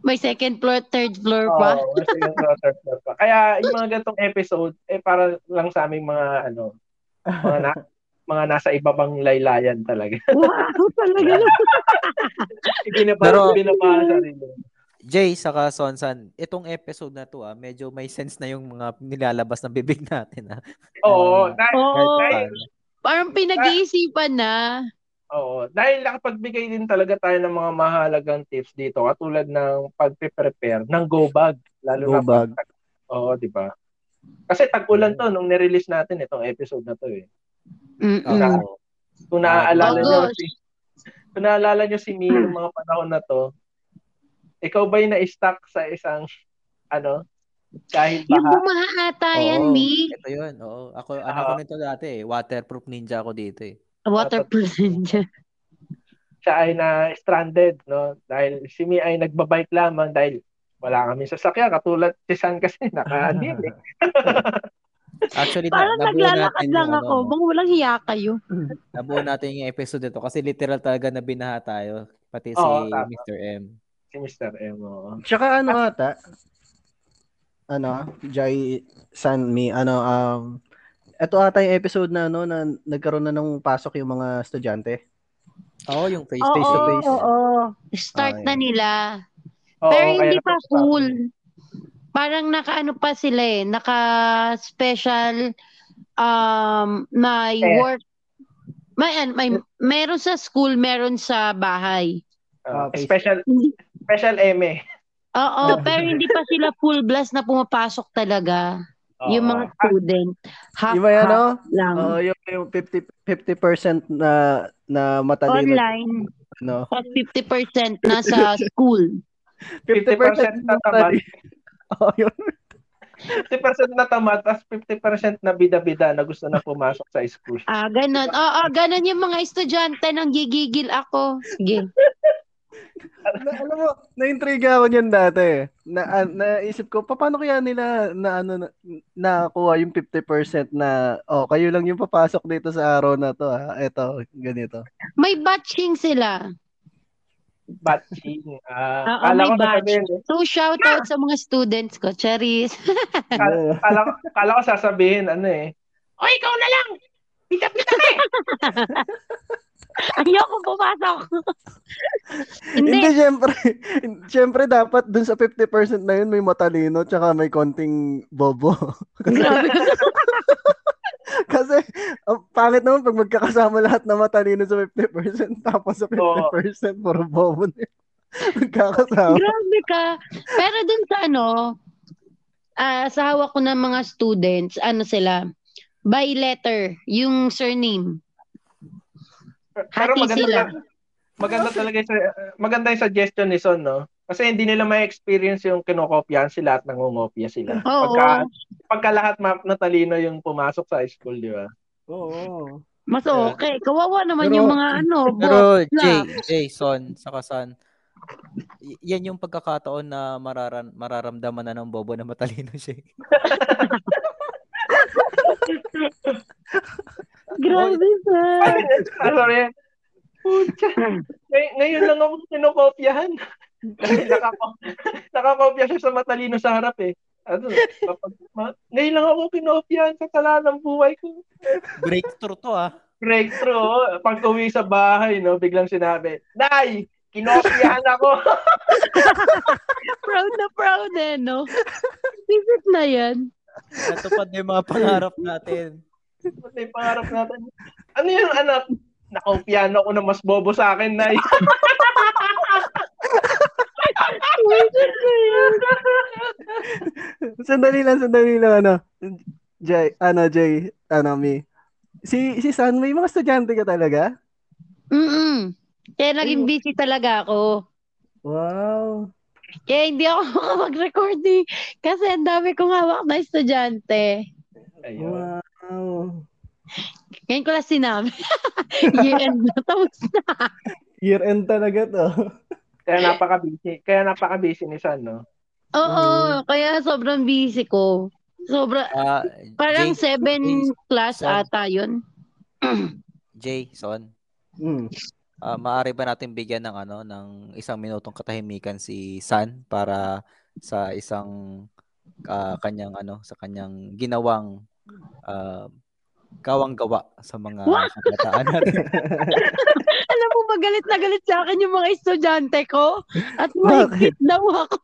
May second floor, third floor Oo, pa. kasi yung third floor pa. Kaya yung mga ganitong episode, eh para lang sa aming mga ano, mga na, mga nasa ibabang laylayan talaga. Wow, talaga. Binaba, Pero- binaba sa sarili. Jay, saka Sonsan, itong episode na to ah, medyo may sense na yung mga nilalabas na bibig natin ah. Oo, dahil, Oo. dahil, Parang pinag-iisipan na. oo, dahil nakapagbigay din talaga tayo ng mga mahalagang tips dito katulad ng pagpe-prepare ng go bag lalo Go na bag. pag Oo, di ba? Kasi tag-ulan to nung nirelease natin itong episode na to eh. Mm-mm. Oo. Kung naaalala Oh, nyo si kung naaalala nyo si Mia yung mga panahon na to, ikaw ba yung na-stuck sa isang ano dahil Yung baha? bumaha ata yan, Mi. Ito yun, oo. Ako, ano ko nito dati eh. Waterproof ninja ako dito eh. Waterproof ninja. siya ay na stranded no dahil si Mi ay nagbabike lamang dahil wala kami sasakyan katulad si San kasi naka-anil eh. Actually, na, Parang nabuo naglalakad natin lang yung, ako. ano, Bang walang hiya kayo. nabuo natin yung episode ito kasi literal talaga na binaha tayo. Pati si Oo, tama. Mr. M. si Mr. M. oo. Tsaka ano ata, ano, Jai San Mi, ano, um, ito ata yung episode na, ano, na nagkaroon na ng pasok yung mga estudyante. Oo, yung face to face. oo. Start Ah, na yeah. nila. Oo, Pero hindi pa full. Parang naka-ano pa sila eh. Naka-special um, may Eh. work. May, an- may, meron sa school, meron sa bahay. Oo, Okay. special special M eh. Oo, pero hindi pa sila full blast na pumapasok talaga. Oo. Yung mga student. Half, Yung may half ano, lang. Oo, yung, yung 50, 50% na, na matalino. Online. Ano, At 50% nasa school. 50% na tamad. Oo, yun. 50% na tamad, tapos 50% na bida-bida na gusto na pumasok sa school. Ah, ganun. Oo, ganun yung mga estudyante nang gigigil ako. Sige. Na, alam mo, na-intriga ako niyan dati. Na, ah, naisip ko, pa- paano kaya nila na ano na, nakuha yung 50% na oh, kayo lang yung papasok dito sa araw na to ha. Ito, ganito. May batching sila. Batching. Ah, Oo, kala may ko batch. sasabihin, eh. So, shout out sa mga students ko. Charis. Kala, kala, ko- kala ko sasabihin, ano eh. O, ikaw na lang! Pita-pita ka eh! Ayoko pumasok. Hindi. Hindi, syempre, syempre dapat dun sa 50% na yun may matalino tsaka may konting bobo. Grabe. Kasi, ang pangit naman pag magkakasama lahat na matalino sa 50% tapos sa 50% puro bobo na yun. Magkakasama. Grabe ka. Pero dun sa ano, ah, sa hawak ko ng mga students, ano sila, by letter, yung surname. Pero maganda, sila. ta- maganda talaga sa- maganda yung suggestion ni Son, no? Kasi hindi nila may experience yung kinokopyahan sila at nangungopya sila. Oo. Pagka, pagka lahat ma- natalino yung pumasok sa high school, di ba? Oo. Mas okay. Kawawa naman Pero- yung mga ano, Pero Jay, na. Jay, Son, saka San, y- yan yung pagkakataon na mararan mararamdaman na ng bobo na matalino siya. Grabe sa. Ah, sorry. Pucha. Ngay- ngayon lang ako kinokopyahan. Nakakopya siya sa matalino sa harap eh. Ano, kapag, ma- ngayon lang ako kinopyahan sa tala ng buhay ko. Breakthrough to ah. Breakthrough. oh. Pag uwi sa bahay, no, biglang sinabi, Nay, kinopyahan ako. proud na proud eh, no? Visit na yan. Natupad na yung mga pangarap natin. Pati pangarap natin. Ano yung anak? Nakopyahan ako na mas bobo sa akin, Nay. Sandali lang, sandali lang, ano. Jay, ano, Jay, ano, mi. Si, si San, may mga estudyante ka talaga? Mm-mm. Kaya naging busy talaga ako. Wow. Kaya hindi ako makapag-recording kasi ang dami kong hawak na estudyante. Ayun. Wow. Ngayon ko lang sinabi. Year end na tapos na. Year end talaga to. Kaya napaka-busy. Kaya napaka-busy ni San, no? Oo, kaya sobrang busy ko. Sobra, Ah, parang Jay, seven Jay, class Son. ata yun. Jay, Son, Mm. ah, maaari ba natin bigyan ng ano ng isang minutong katahimikan si San para sa isang ah, kanyang ano sa kanyang ginawang ah, kawang gawa sa mga kabataan natin. Alam mo ba galit na galit sa akin yung mga estudyante ko? At mahigpit daw ako.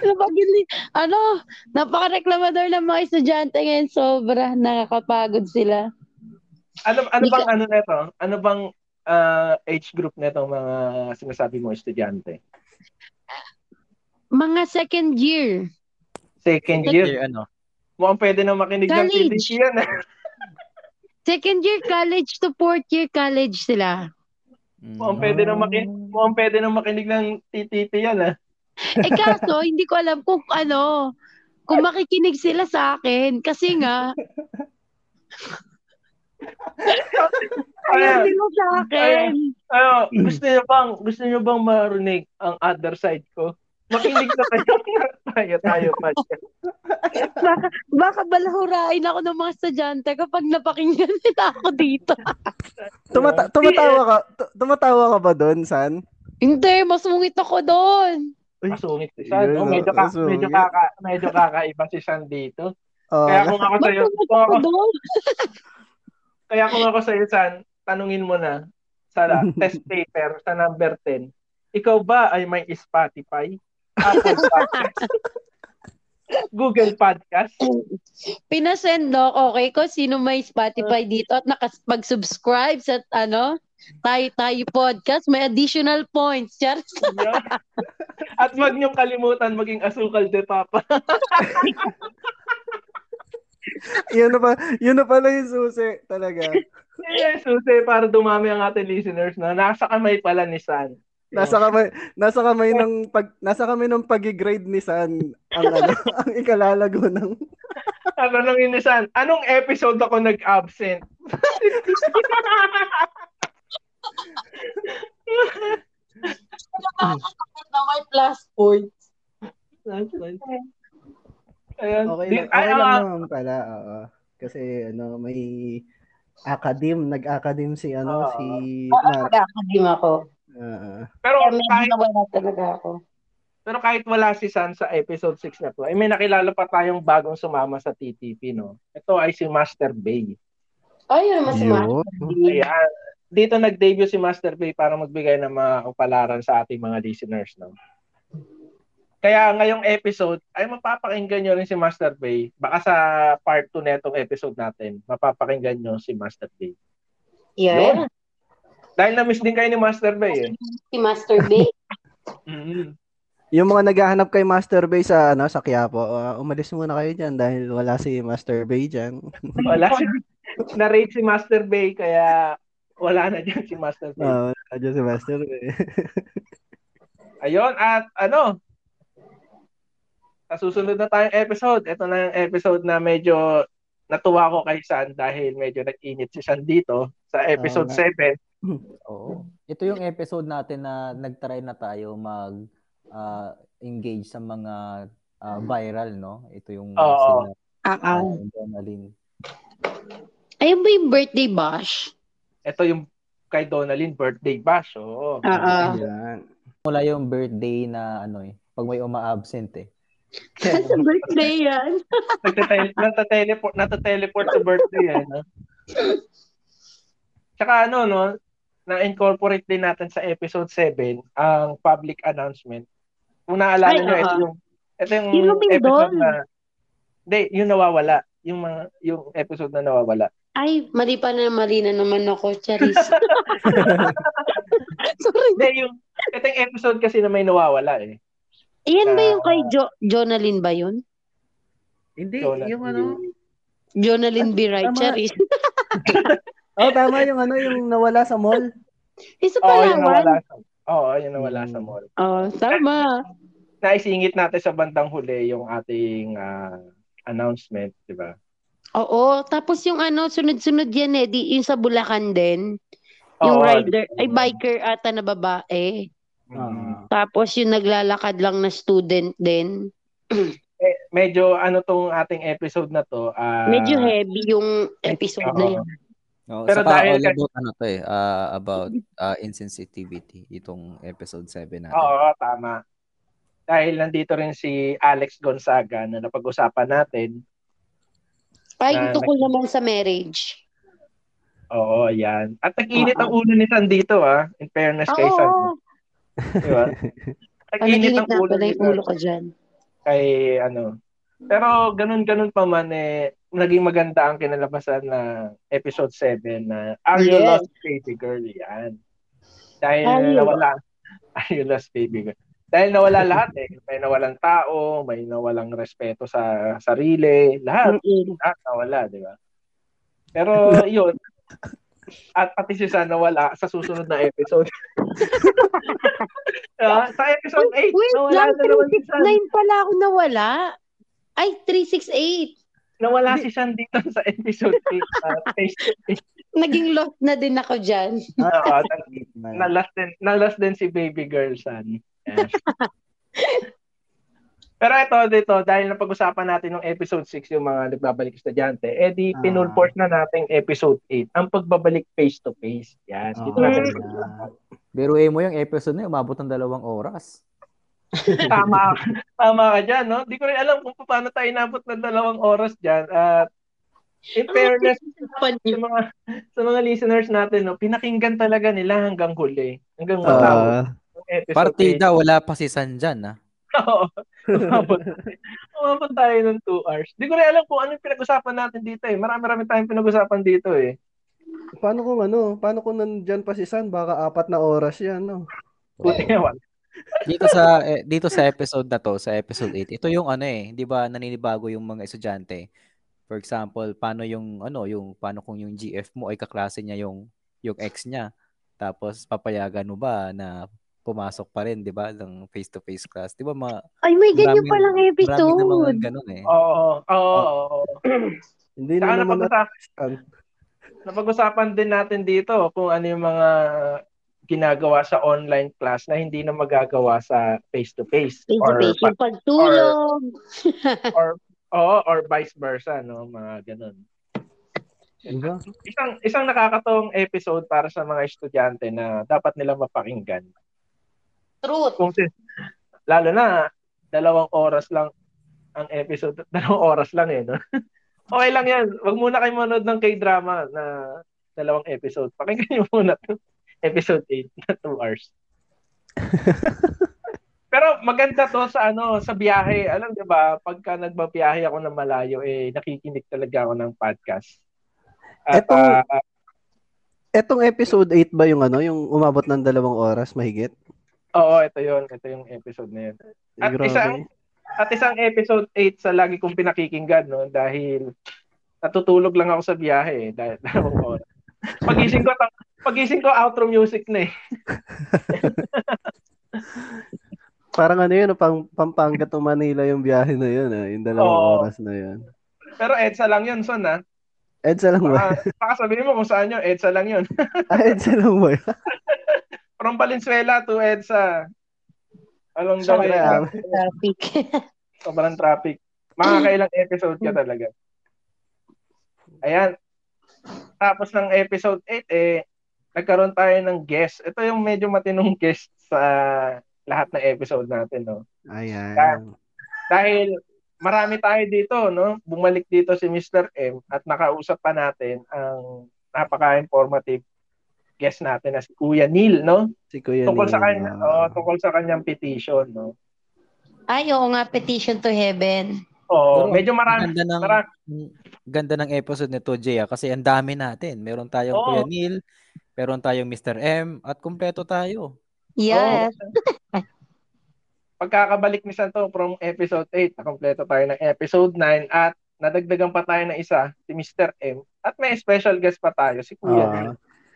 Napagili, ano, napaka-reklamador ng mga estudyante ngayon. Sobra, nakakapagod sila. Ano, ano bang ano neto? Ano bang ah, age group neto mga sinasabi mo estudyante? Mga second year. Second year. Year, ano? Mukhang pwede na makinig ng College. TDC yan. eh. Second year college to fourth year college sila. Mukhang pwede na makinig, mukhang pwede na makinig ng TTT yan. ah. Eh kaso, hindi ko alam kung ano, kung makikinig sila sa akin. Kasi nga, ayaw nila sa akin. ano, gusto niyo bang, gusto niyo bang marinig ang other side ko? Makinig na kayo. tayo, tayo, podcast. Baka, baka balahurain ako ng mga estudyante kapag napakinggan nila ako dito. Tumata- tumatawa ka, tu- tumatawa ka ba doon, San? Hindi, masungit ako doon. Masungit si San. Oh, medyo, ka, masungit. medyo, kaka, medyo kakaiba si San dito. Oh, Kaya kung ako sa'yo, kung ako ako, doon. kaya kung ako sa'yo, San, tanungin mo na sa test paper sa number 10, ikaw ba ay may Spotify? Apple Podcast? Google Podcast? Pinasend no, okay ko sino may Spotify dito at nakapag-subscribe sa ano, tayo tayo podcast, may additional points. Char. Yun. At wag niyong kalimutan maging asukal de papa. yun na pa, yun na pala yung susi talaga. yes, susi, para dumami ang ating listeners na nasa kamay pala ni San. Nasa kamay, nasa kamay ng pag nasa kamay ng pag-grade ni San ang ano, ang ikalalago ng Ano nang ni San? Anong episode ako nag-absent? na may plus points. That's right. Ayan. Okay Di- okay lang ah, naman pala, oo. Kasi ano, may academ, nag-academ si ano, Oo. si Mar. Nakakadim ako. Oo. pero kahit, nawala talaga ako. pero kahit wala si San sa episode 6 na to, ay may nakilala pa tayong bagong sumama sa TTP, no? Ito ay si Master Bay. Ay, yun mas Yun. Ayan. Dito nag-debut si Master Bay para magbigay ng mga kapalaran sa ating mga listeners, no? Kaya ngayong episode ay mapapakinggan nyo rin si Master Bay. Baka sa part 2 netong episode natin, mapapakinggan nyo si Master Bay. Yeah. Dahil na-miss din kayo ni Master Bay, eh. Si Master Bay. mm Yung mga naghahanap kay Master Bay sa ano sa Quiapo, uh, umalis muna kayo diyan dahil wala si Master Bay diyan. Wala si na-rate si Master Bay kaya wala na diyan si Master Bay. Oo, wala dyan si Master Bay. Ayun, at ano, sa susunod na tayong episode, ito na yung episode na medyo natuwa ko kay San dahil medyo nag-init si San dito sa episode Oo 7. Oo. Ito yung episode natin na nagtry na tayo mag ah, engage sa mga ah, viral, no? Ito yung Oo. sila Donalyn. Ayun ba yung birthday bash? Ito yung kay Donalyn birthday bash. Oo. Ah. Yan. Mula yung birthday na ano eh, pag may uma-absent eh. Sa birthday yan. Nagte-tele- Nata-teleport, nata-teleport sa birthday eh. No? Tsaka ano, no, na-incorporate din natin sa episode 7 ang public announcement. Kung naalala Ay, nyo, ito oo. yung, ito yung, Yung episode na, hindi, yung nawawala. Yung mga, yung episode na nawawala. Ay, mali pa na mali na naman ako, Charis. Sorry. Hindi, yung, ito yung episode kasi na may nawawala eh. Ayan ba yung kay jo- Jonalyn ba yun? Hindi, Jonathan yung ano. Jonalyn B. Wright. Charis. Oh, tama yung ano, yung nawala sa mall. Isa Oo, yung nawala Palawan. sa, oo, yung nawala Hmm. sa mall. Oh, tama. Naisingit natin sa bandang huli yung ating ah, announcement, di ba? Oo, tapos yung ano, sunod-sunod yan eh, di, yung sa Bulacan din. Yung Oo, rider, di- ay biker ata na babae. Mm. Tapos yung naglalakad lang na student din. Eh, medyo ano tong ating episode na to. ah, Medyo heavy yung episode na oo. yan. No, Pero Pero dahil all kay- about ano to eh, ah, about ah, insensitivity itong episode 7 natin. Oo, tama. Dahil nandito rin si Alex Gonzaga na napag-usapan natin. Ay, Na- tungkol naman sa marriage. Oo, yan. At nag-init ang ulo ni San dito, ah. In fairness kay San. Oo, Di ba? Nag-init ang na ulo San ulo ko dyan. kay ano. Pero ganun-ganun pa man eh, naging maganda ang kinalabasan na episode 7 na Are You Yes. Lost Baby Girl? Yan. Dahil you- nawala Are You Lost Baby Girl? Dahil nawala lahat eh. May nawalang tao, may nawalang respeto sa sarili, lahat. Mm-mm. Lahat nawala, di ba? Pero yun, at pati si San nawala sa susunod na episode. Ah, sa episode 8, Wait nawala lang, na naman si San. 369 pala ako nawala. Ay, 368. Nawala si San dito sa episode 8. Uh, face to face. Naging lost na din ako dyan. Oo, na, na last din, na last din si baby girl San. Yes. Pero ito dito, dahil napag-usapan natin ng episode 6 yung mga nagbabalik estudyante, eh di Ah. pinulport na natin episode 8, ang pagbabalik face to face. Yan, dito Ah. natin. Biruin mo yung episode na umabot ng dalawang oras. tama, tama ka dyan, no? Di ko rin alam kung paano tayo inabot ng dalawang oras dyan. At in fairness, sa mga sa mga listeners natin, no, pinakinggan talaga nila hanggang huli. Hanggang matapos. Ah, yung episode Partida, wala pa si San dyan, ah. Oo. Umabot. Umabot tayo ng 2 hours. Di ko rin alam kung ano yung pinag-usapan natin dito eh. Marami-rami tayong pinag-usapan dito eh. paano kung ano, paano kung nandyan pa si San, baka apat na oras yan, no? Nga wala. Dito sa eh, dito sa episode na to, sa episode 8, ito yung ano eh, 'di ba naninibago yung mga estudyante. For example, paano yung ano, yung paano kung yung GF mo ay kaklase niya yung yung ex niya. Tapos papayagan mo ba na pumasok pa rin, 'di ba, ng face-to-face class. 'Di ba ma Ay, may ganyan marami namang episode. ganun eh. Oo. Oo. oo. Hindi Saka na naman napag-usapan, napag-usapan din natin dito kung ano yung mga ginagawa sa online class na hindi na magagawa sa face-to-face. Face to Or, face. Yung pagtulog. or, oo, or vice versa, no? Mga ganun. Diba? Isang, isang nakakatawang episode para sa mga estudyante na dapat nilang mapakinggan. Truth. kung si, lalo na dalawang oras lang ang episode, dalawang oras lang eh, no? okay lang yan. Wag muna kayo manood ng K-drama na dalawang episode. Pakinggan niyo muna to. Episode 8 na 2 hours. Pero maganda to sa ano, sa biyahe. Alam 'di ba, pagka nagbabiyahe ako ng malayo eh nakikinig talaga ako ng podcast. At Etong- ah, Etong episode 8 ba yung ano, yung umabot ng dalawang oras mahigit? Oo, ito yon Ito yung episode na yun. At Grabe. isang, at isang episode 8 sa lagi kong pinakikinggan, no? Dahil natutulog lang ako sa biyahe, eh. Dahil dalawang oras. Pagising ko, ta- pagising ko, outro music na eh. Parang ano yun, pang, Pampanga to Manila yung biyahe na yun, ah, yung dalawang Oo. oras na yun. Pero EDSA lang yun, son, ha? EDSA lang ba? Baka, baka sabihin mo kung saan yun, EDSA lang yun. ah, EDSA lang ba? yun? From Valenzuela to EDSA. Along the way, Grabe. Traffic. sobrang traffic. Makakailang episode ka talaga. Ayan. Tapos ng episode 8, eh, nagkaroon tayo ng guest. Ito yung medyo matinong guest sa lahat ng episode natin, no? Ayan. Dahil marami tayo dito, no? Bumalik dito si Mr. M at nakausap pa natin ang napaka-informative guest natin na si Kuya Neil, no? Si Kuya Tungkol sa Neil, kanya, ah. oh, tungkol sa kanyang petition, no? Ay, oo nga, petition to heaven. Oh, Pero medyo marami, Ganda ng marami ganda ng episode nito, Jay, kasi ang dami natin. Meron tayong Oo. Kuya Neil, meron tayong Mr. M, at kumpleto tayo. Yes. pagkakabalik ni Santo from episode 8, nakompleto tayo ng episode 9 at nadagdagan pa tayo ng isa, si Mr. M. At may special guest pa tayo, si Kuya Ah. Neil.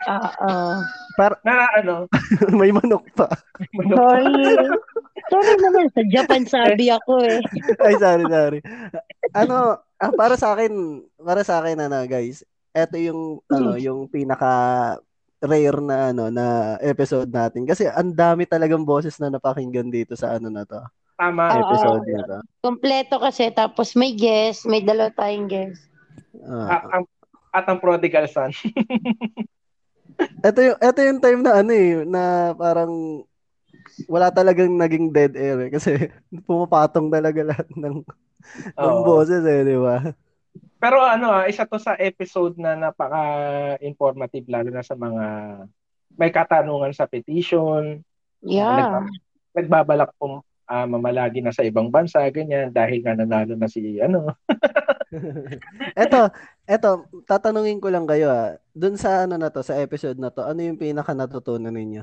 Oo. Na ano, May manok pa. Sorry. Sorry naman, sa Japan sabi ako eh. Ay, sorry, sorry. Ano, ah, para sa akin, para sa akin, ano, guys, eto yung, ano, yung pinaka rare na, ano, na episode natin. Kasi ang dami talagang boses na napakinggan dito sa, ano na to, tama. Episode na to. Kompleto kasi, tapos may guest, may dalawa tayong guest. Ah, At ang, at ang prodigal son. Ito yung ito yung time na ano eh na parang wala talagang naging dead air eh, kasi pumapatong talaga lahat ng ng Oo. boses eh, di ba? Pero ano, ah, isa to sa episode na napaka-informative lalo na sa mga may katanungan sa petition, Yeah. nagbabalak pong ah, mamalagi na sa ibang bansa, ganyan, dahil nga nanalo na si, ano, Eto, eto, tatanungin ko lang kayo ah. Doon sa ano na to, sa episode na to, ano yung pinaka natutunan ninyo?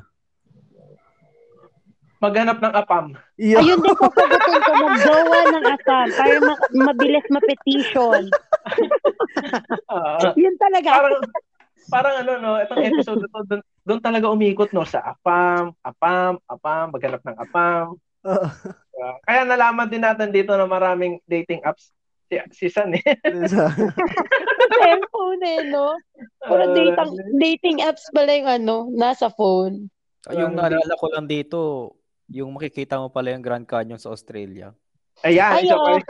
Maghanap ng apam. Yo, Ayun din sasagutin ko, maggawa ng asam para ma- mabilis ma-petition. Ah, Yun talaga. parang, parang ano, no, itong episode to, doon, doon talaga umikot, no, sa apam, apam, apam, maghanap ng apam. Ah, kaya nalaman din natin dito na maraming dating apps si, si San, eh. Cellphone eh, no? Puro Ah, dating, dating apps pala yung ano, nasa phone. Yung naalala ko lang dito, yung makikita mo pala yung Grand Canyon sa Australia. Ayan, isa Ayaw. pa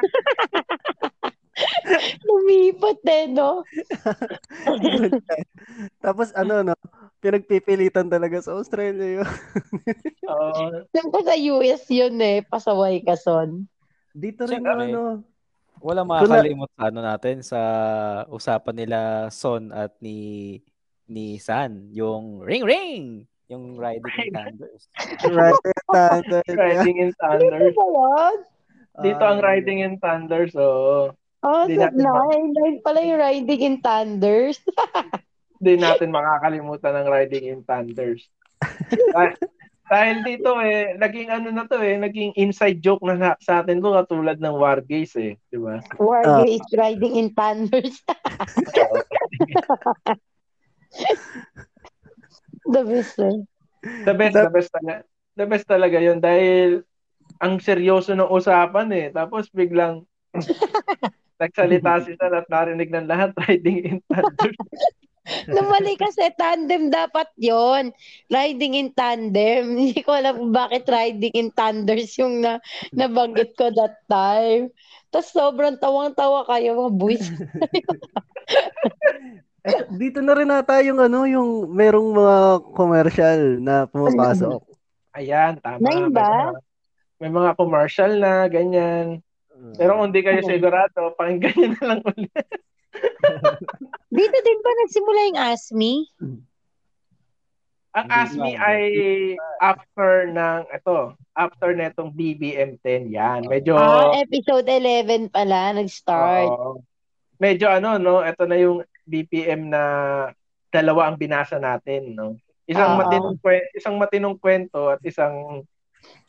Lumipat eh, no? Tapos ano no, pinagpipilitan talaga sa Australia yun. Oo. Siyempre sa US yun eh, pasaway ka son. Dito rin Siyempre. ano. Wala makakalimot sa ano natin sa usapan nila Son at ni ni San, yung ring ring, yung riding in thunders. Riding in Dito Thunder. ba yan? Dito ang Riding in Thunder, so Oh, Di ma- nine. Nine pala yung riding in thunders. di natin makakalimutan ng Riding in Thunders. dahil, dahil dito eh, naging ano na to eh, naging inside joke na na- sa atin to katulad ng War Games eh, di ba? Warrior is riding in thunders. The best eh. The best, the best talaga. The best talaga yun dahil ang seryoso ng usapan eh. Tapos biglang nagsalita si San at narinig ng lahat riding in thunder. Namali kasi tandem dapat yon Riding in tandem. Hindi ko alam bakit riding in thunders yung na, nabanggit ko that time. Tapos sobrang tawang-tawa kayo mga boys. Eh, dito na rin ata yung ano, yung merong mga commercial na pumapasok. Ayan, tama. Nine May ba? mga- May mga commercial na, ganyan. Pero kung di kayo sigurado, pakinggan nyo na lang ulit. Dito din ba nagsimula yung ASMI? Ang Hindi ASMI ay after ng, ito, after netong BBM 10, yan. Medyo, Ah, episode 11 pala, nag-start. oo. medyo ano, no, ito na yung BPM na dalawa ang binasa natin, no. Isang Oo. matinong isang matinong kwento at isang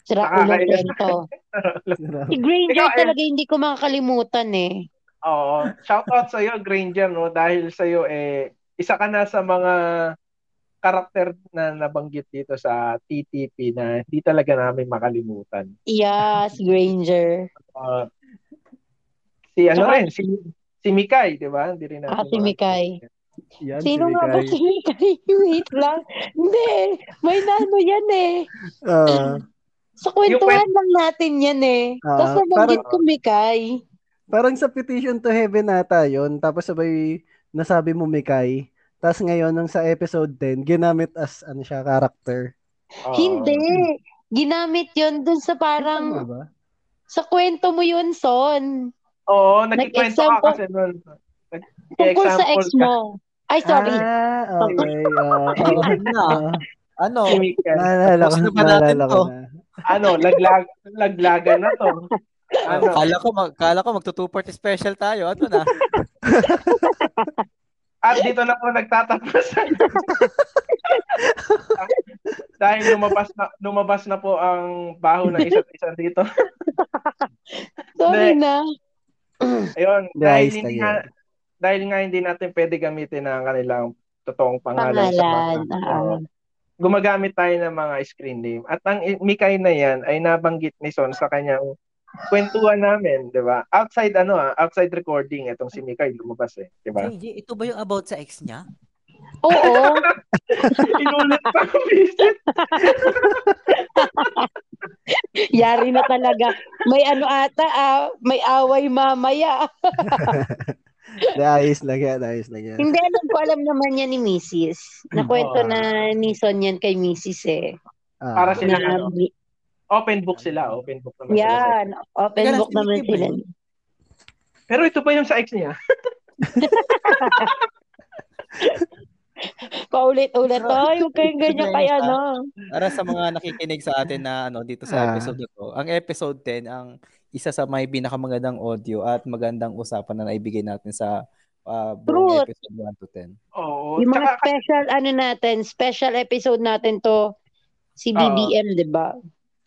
Sira ulo kwento. Si Granger Ikaw, eh. talaga hindi ko makakalimutan eh. Oo. Shout out sa iyo, Granger, no? Dahil sa iyo eh isa ka na sa mga karakter na nabanggit dito sa TTP na hindi talaga namin makalimutan. Yes, Granger. Uh, si ano Tsaka- rin, si si Mikay, 'di ba? Hindi rin natin Ah, si Mikay. Yan, Sino si nga ba Mikay. si Mikay? Wait lang. Hindi. May nano yan eh. Ah, Sa kwentuhan lang natin yan eh. Ah, Tapos nabanggit parang- ko Mikay. parang sa petition to heaven nata yon tapos sabay nasabi mo Mikay. Tapos ngayon, nung sa episode 10, ginamit as ano siya, character. Oo. Hindi. Ginamit yon dun sa parang, ba? sa kwento mo yun, Son. Oo, nagkikwento ka kasi nun. Tungkol sa ex Nag-example ka. mo. Ay, sorry. Ah, okay. Ayun na. Ano? Naalala ko, na naalala ko na. ano, laglag laglagan na to. Ano? Kala ko, mag, kala ko magto party special tayo. Ano na? At dito na po nagtatapos. Dahil lumabas na lumabas na po ang baho ng isa't isa dito. Sorry Hindi. na. Ayun, dahil hindi nga dahil nga hindi natin pwede gamitin ang kanilang totoong pangalan, sa Pangalan. mga ah. Oo. gumagamit tayo ng mga screen name. At ang Mikay na yan ay nabanggit ni Son sa kanyang kwentuhan namin, 'di ba? Outside ano ah, outside recording itong si Mikay lumabas eh, 'di ba? Ito ba yung about sa ex niya? Oo. Inulit pa ang visit. Yari na talaga. May ano ata, ah, may away mamaya. Hindi, ayos lang yan, ayos lang yan. Hindi, alam ko, alam naman yan ni Mrs. Nakwento Oo. na ni Son yan kay Mrs. eh. Ah, Para sila Na, ano, open book sila, open book naman sila. yan, open lang, book naman sila. yun? Pero ito pa yung sa ex niya. Paulit-ulit. Ay, huwag kayong ganyan kay ano. Para sa mga nakikinig sa atin na ano dito sa Ah. episode to, ang episode 10 ang isa sa may pinakamagandang audio at magandang usapan na naibigay natin sa uh, buong Truth. episode 1 to 10. Oo. Yung mga Tsaka, special, ano natin, special episode natin to, si BBM, di ba?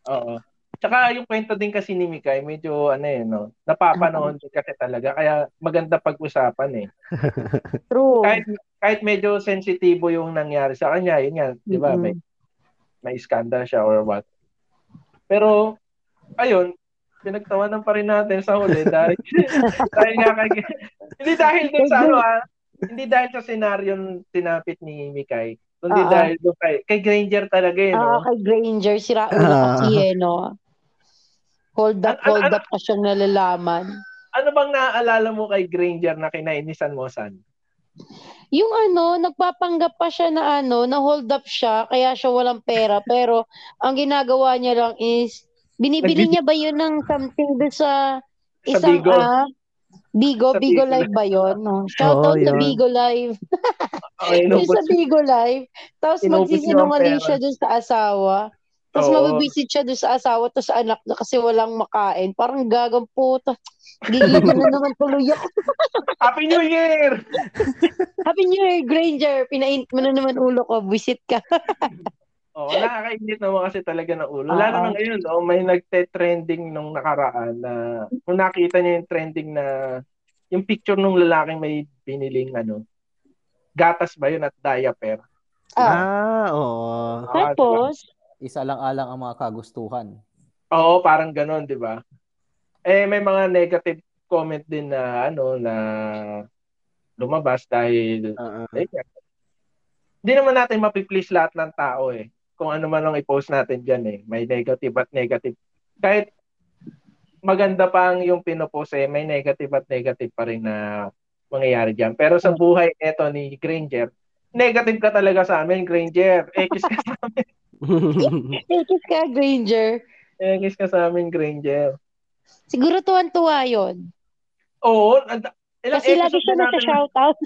oo. Tsaka yung kwento din kasi ni Mikay, medyo ano eh, no? Napapanahon din kasi talaga. Kaya maganda pag-usapan eh. True. Kahit, kahit medyo sensitibo yung nangyari sa kanya, yun nga, di ba? Mm-mm. May, may scandal siya or what. Pero, ayun, pinagtawanan pa rin natin sa huli dahil, dahil nga kay, hindi dahil dun sa ano ah, hindi dahil sa senaryo tinapit ni Mikay, kundi Oo. dahil dun kay, kay Granger talaga eh, Ah, no? kay Granger, sira ulo kasi eh, no? Hold up, An- an- hold ano- up pa siyang nalalaman. Ano bang naaalala mo kay Granger na kinainisan mo, San? Yung ano, nagpapanggap pa siya na ano, na hold up siya, kaya siya walang pera. Pero, ang ginagawa niya lang is, binibili Nagbib- niya ba yun ng something doon sa Sa isang, Bigo. ah, Bigo, Sa Bigo Bigo. Live ba yun? No? Shoutout Oo, sa yun. Bigo Live. Okay, Yung sa Bigo Live. Tapos magsisinungaling siya doon sa asawa. Tapos Oo. mabibisit siya doon sa asawa tapos sa anak na kasi walang makain. Parang gagang puta. Gigigil na naman tuloy ako. Happy New Year! Happy New Year, Granger. Pinaint mo na naman ulo ko. Visit ka. Oo, nakakainit naman kasi talaga ng ulo. Lalo na ngayon, no, may nagte-trending nung nakaraan na kung nakita niyo yung trending na yung picture nung lalaking may biniling ano, gatas ba yun at diaper? Ah, Ah, oo. Ah, tapos, Isa lang alang ang mga kagustuhan. Oo, parang ganon, di ba? Eh, may mga negative comment din na ano na lumabas dahil Ah, ah. eh, hindi naman natin mapiplease lahat ng tao eh. Kung ano man ang i-post natin dyan eh. May negative at negative. Kahit maganda pa ang yung pinopost eh, may negative at negative pa rin na mangyayari dyan. Pero sa buhay eto ni Granger, negative ka talaga sa amin, Granger. X ka sa amin. ikis ka, Granger. X ka sa amin, Granger. Siguro tuwan-tuwa yun. Oo, and, ilang Kasi lagi siya na shoutout.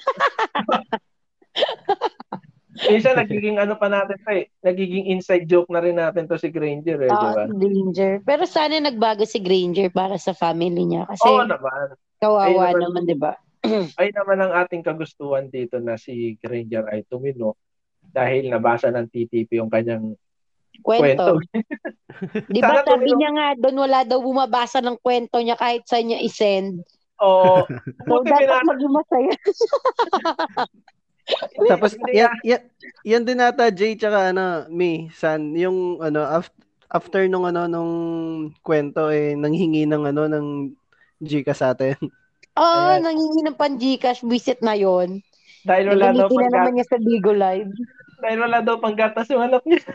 Minsan nagiging ano pa natin pa eh. Nagiging inside joke na rin natin to si Granger eh, di Ah, ba? Granger. Pero sana nagbago si Granger para sa family niya. Kasi Oo naman. kawawa Ayun naman. naman, di ba? ay naman ang ating kagustuhan dito na si Granger ay tumino dahil nabasa ng TTP yung kanyang Kwento. Di ba Sana sabi niya nga doon wala daw bumabasa ng kwento niya kahit sa niya isend. Oo. So Buti dapat maging masaya. Tapos yan, yan, yan din ata Jay tsaka ano, me, San, yung ano after, after nung ano nung kwento eh nanghingi ng ano ng Gcash sa atin. Oo, Ayan. nangingi ng pan Gcash visit na yon. Dahil wala daw Nagamitin na naman niya sa Bigo Live. Dahil wala daw pang gatas yung anak niya.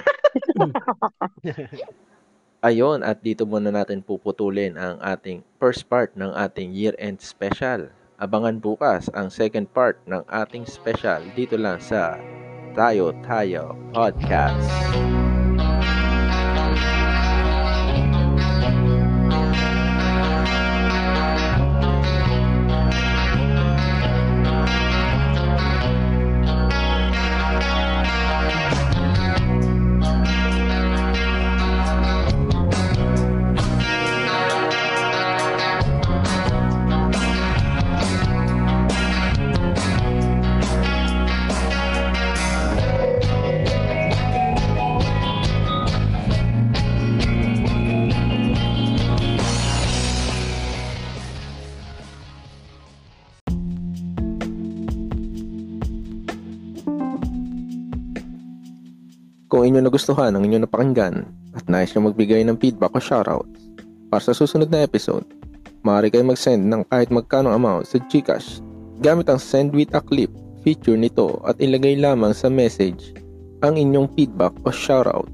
Ayon, at dito muna natin puputulin ang ating first part ng ating year-end special. Abangan bukas ang second part ng ating special dito lang sa Tayo Tayo Podcast. Kung inyo nagustuhan ang inyong napakinggan at nais nyo magbigay ng feedback o shoutout. Para sa susunod na episode, maaari kayo mag-send ng kahit magkano amount sa Gcash gamit ang Send with a Clip feature nito at ilagay lamang sa message ang inyong feedback o shoutout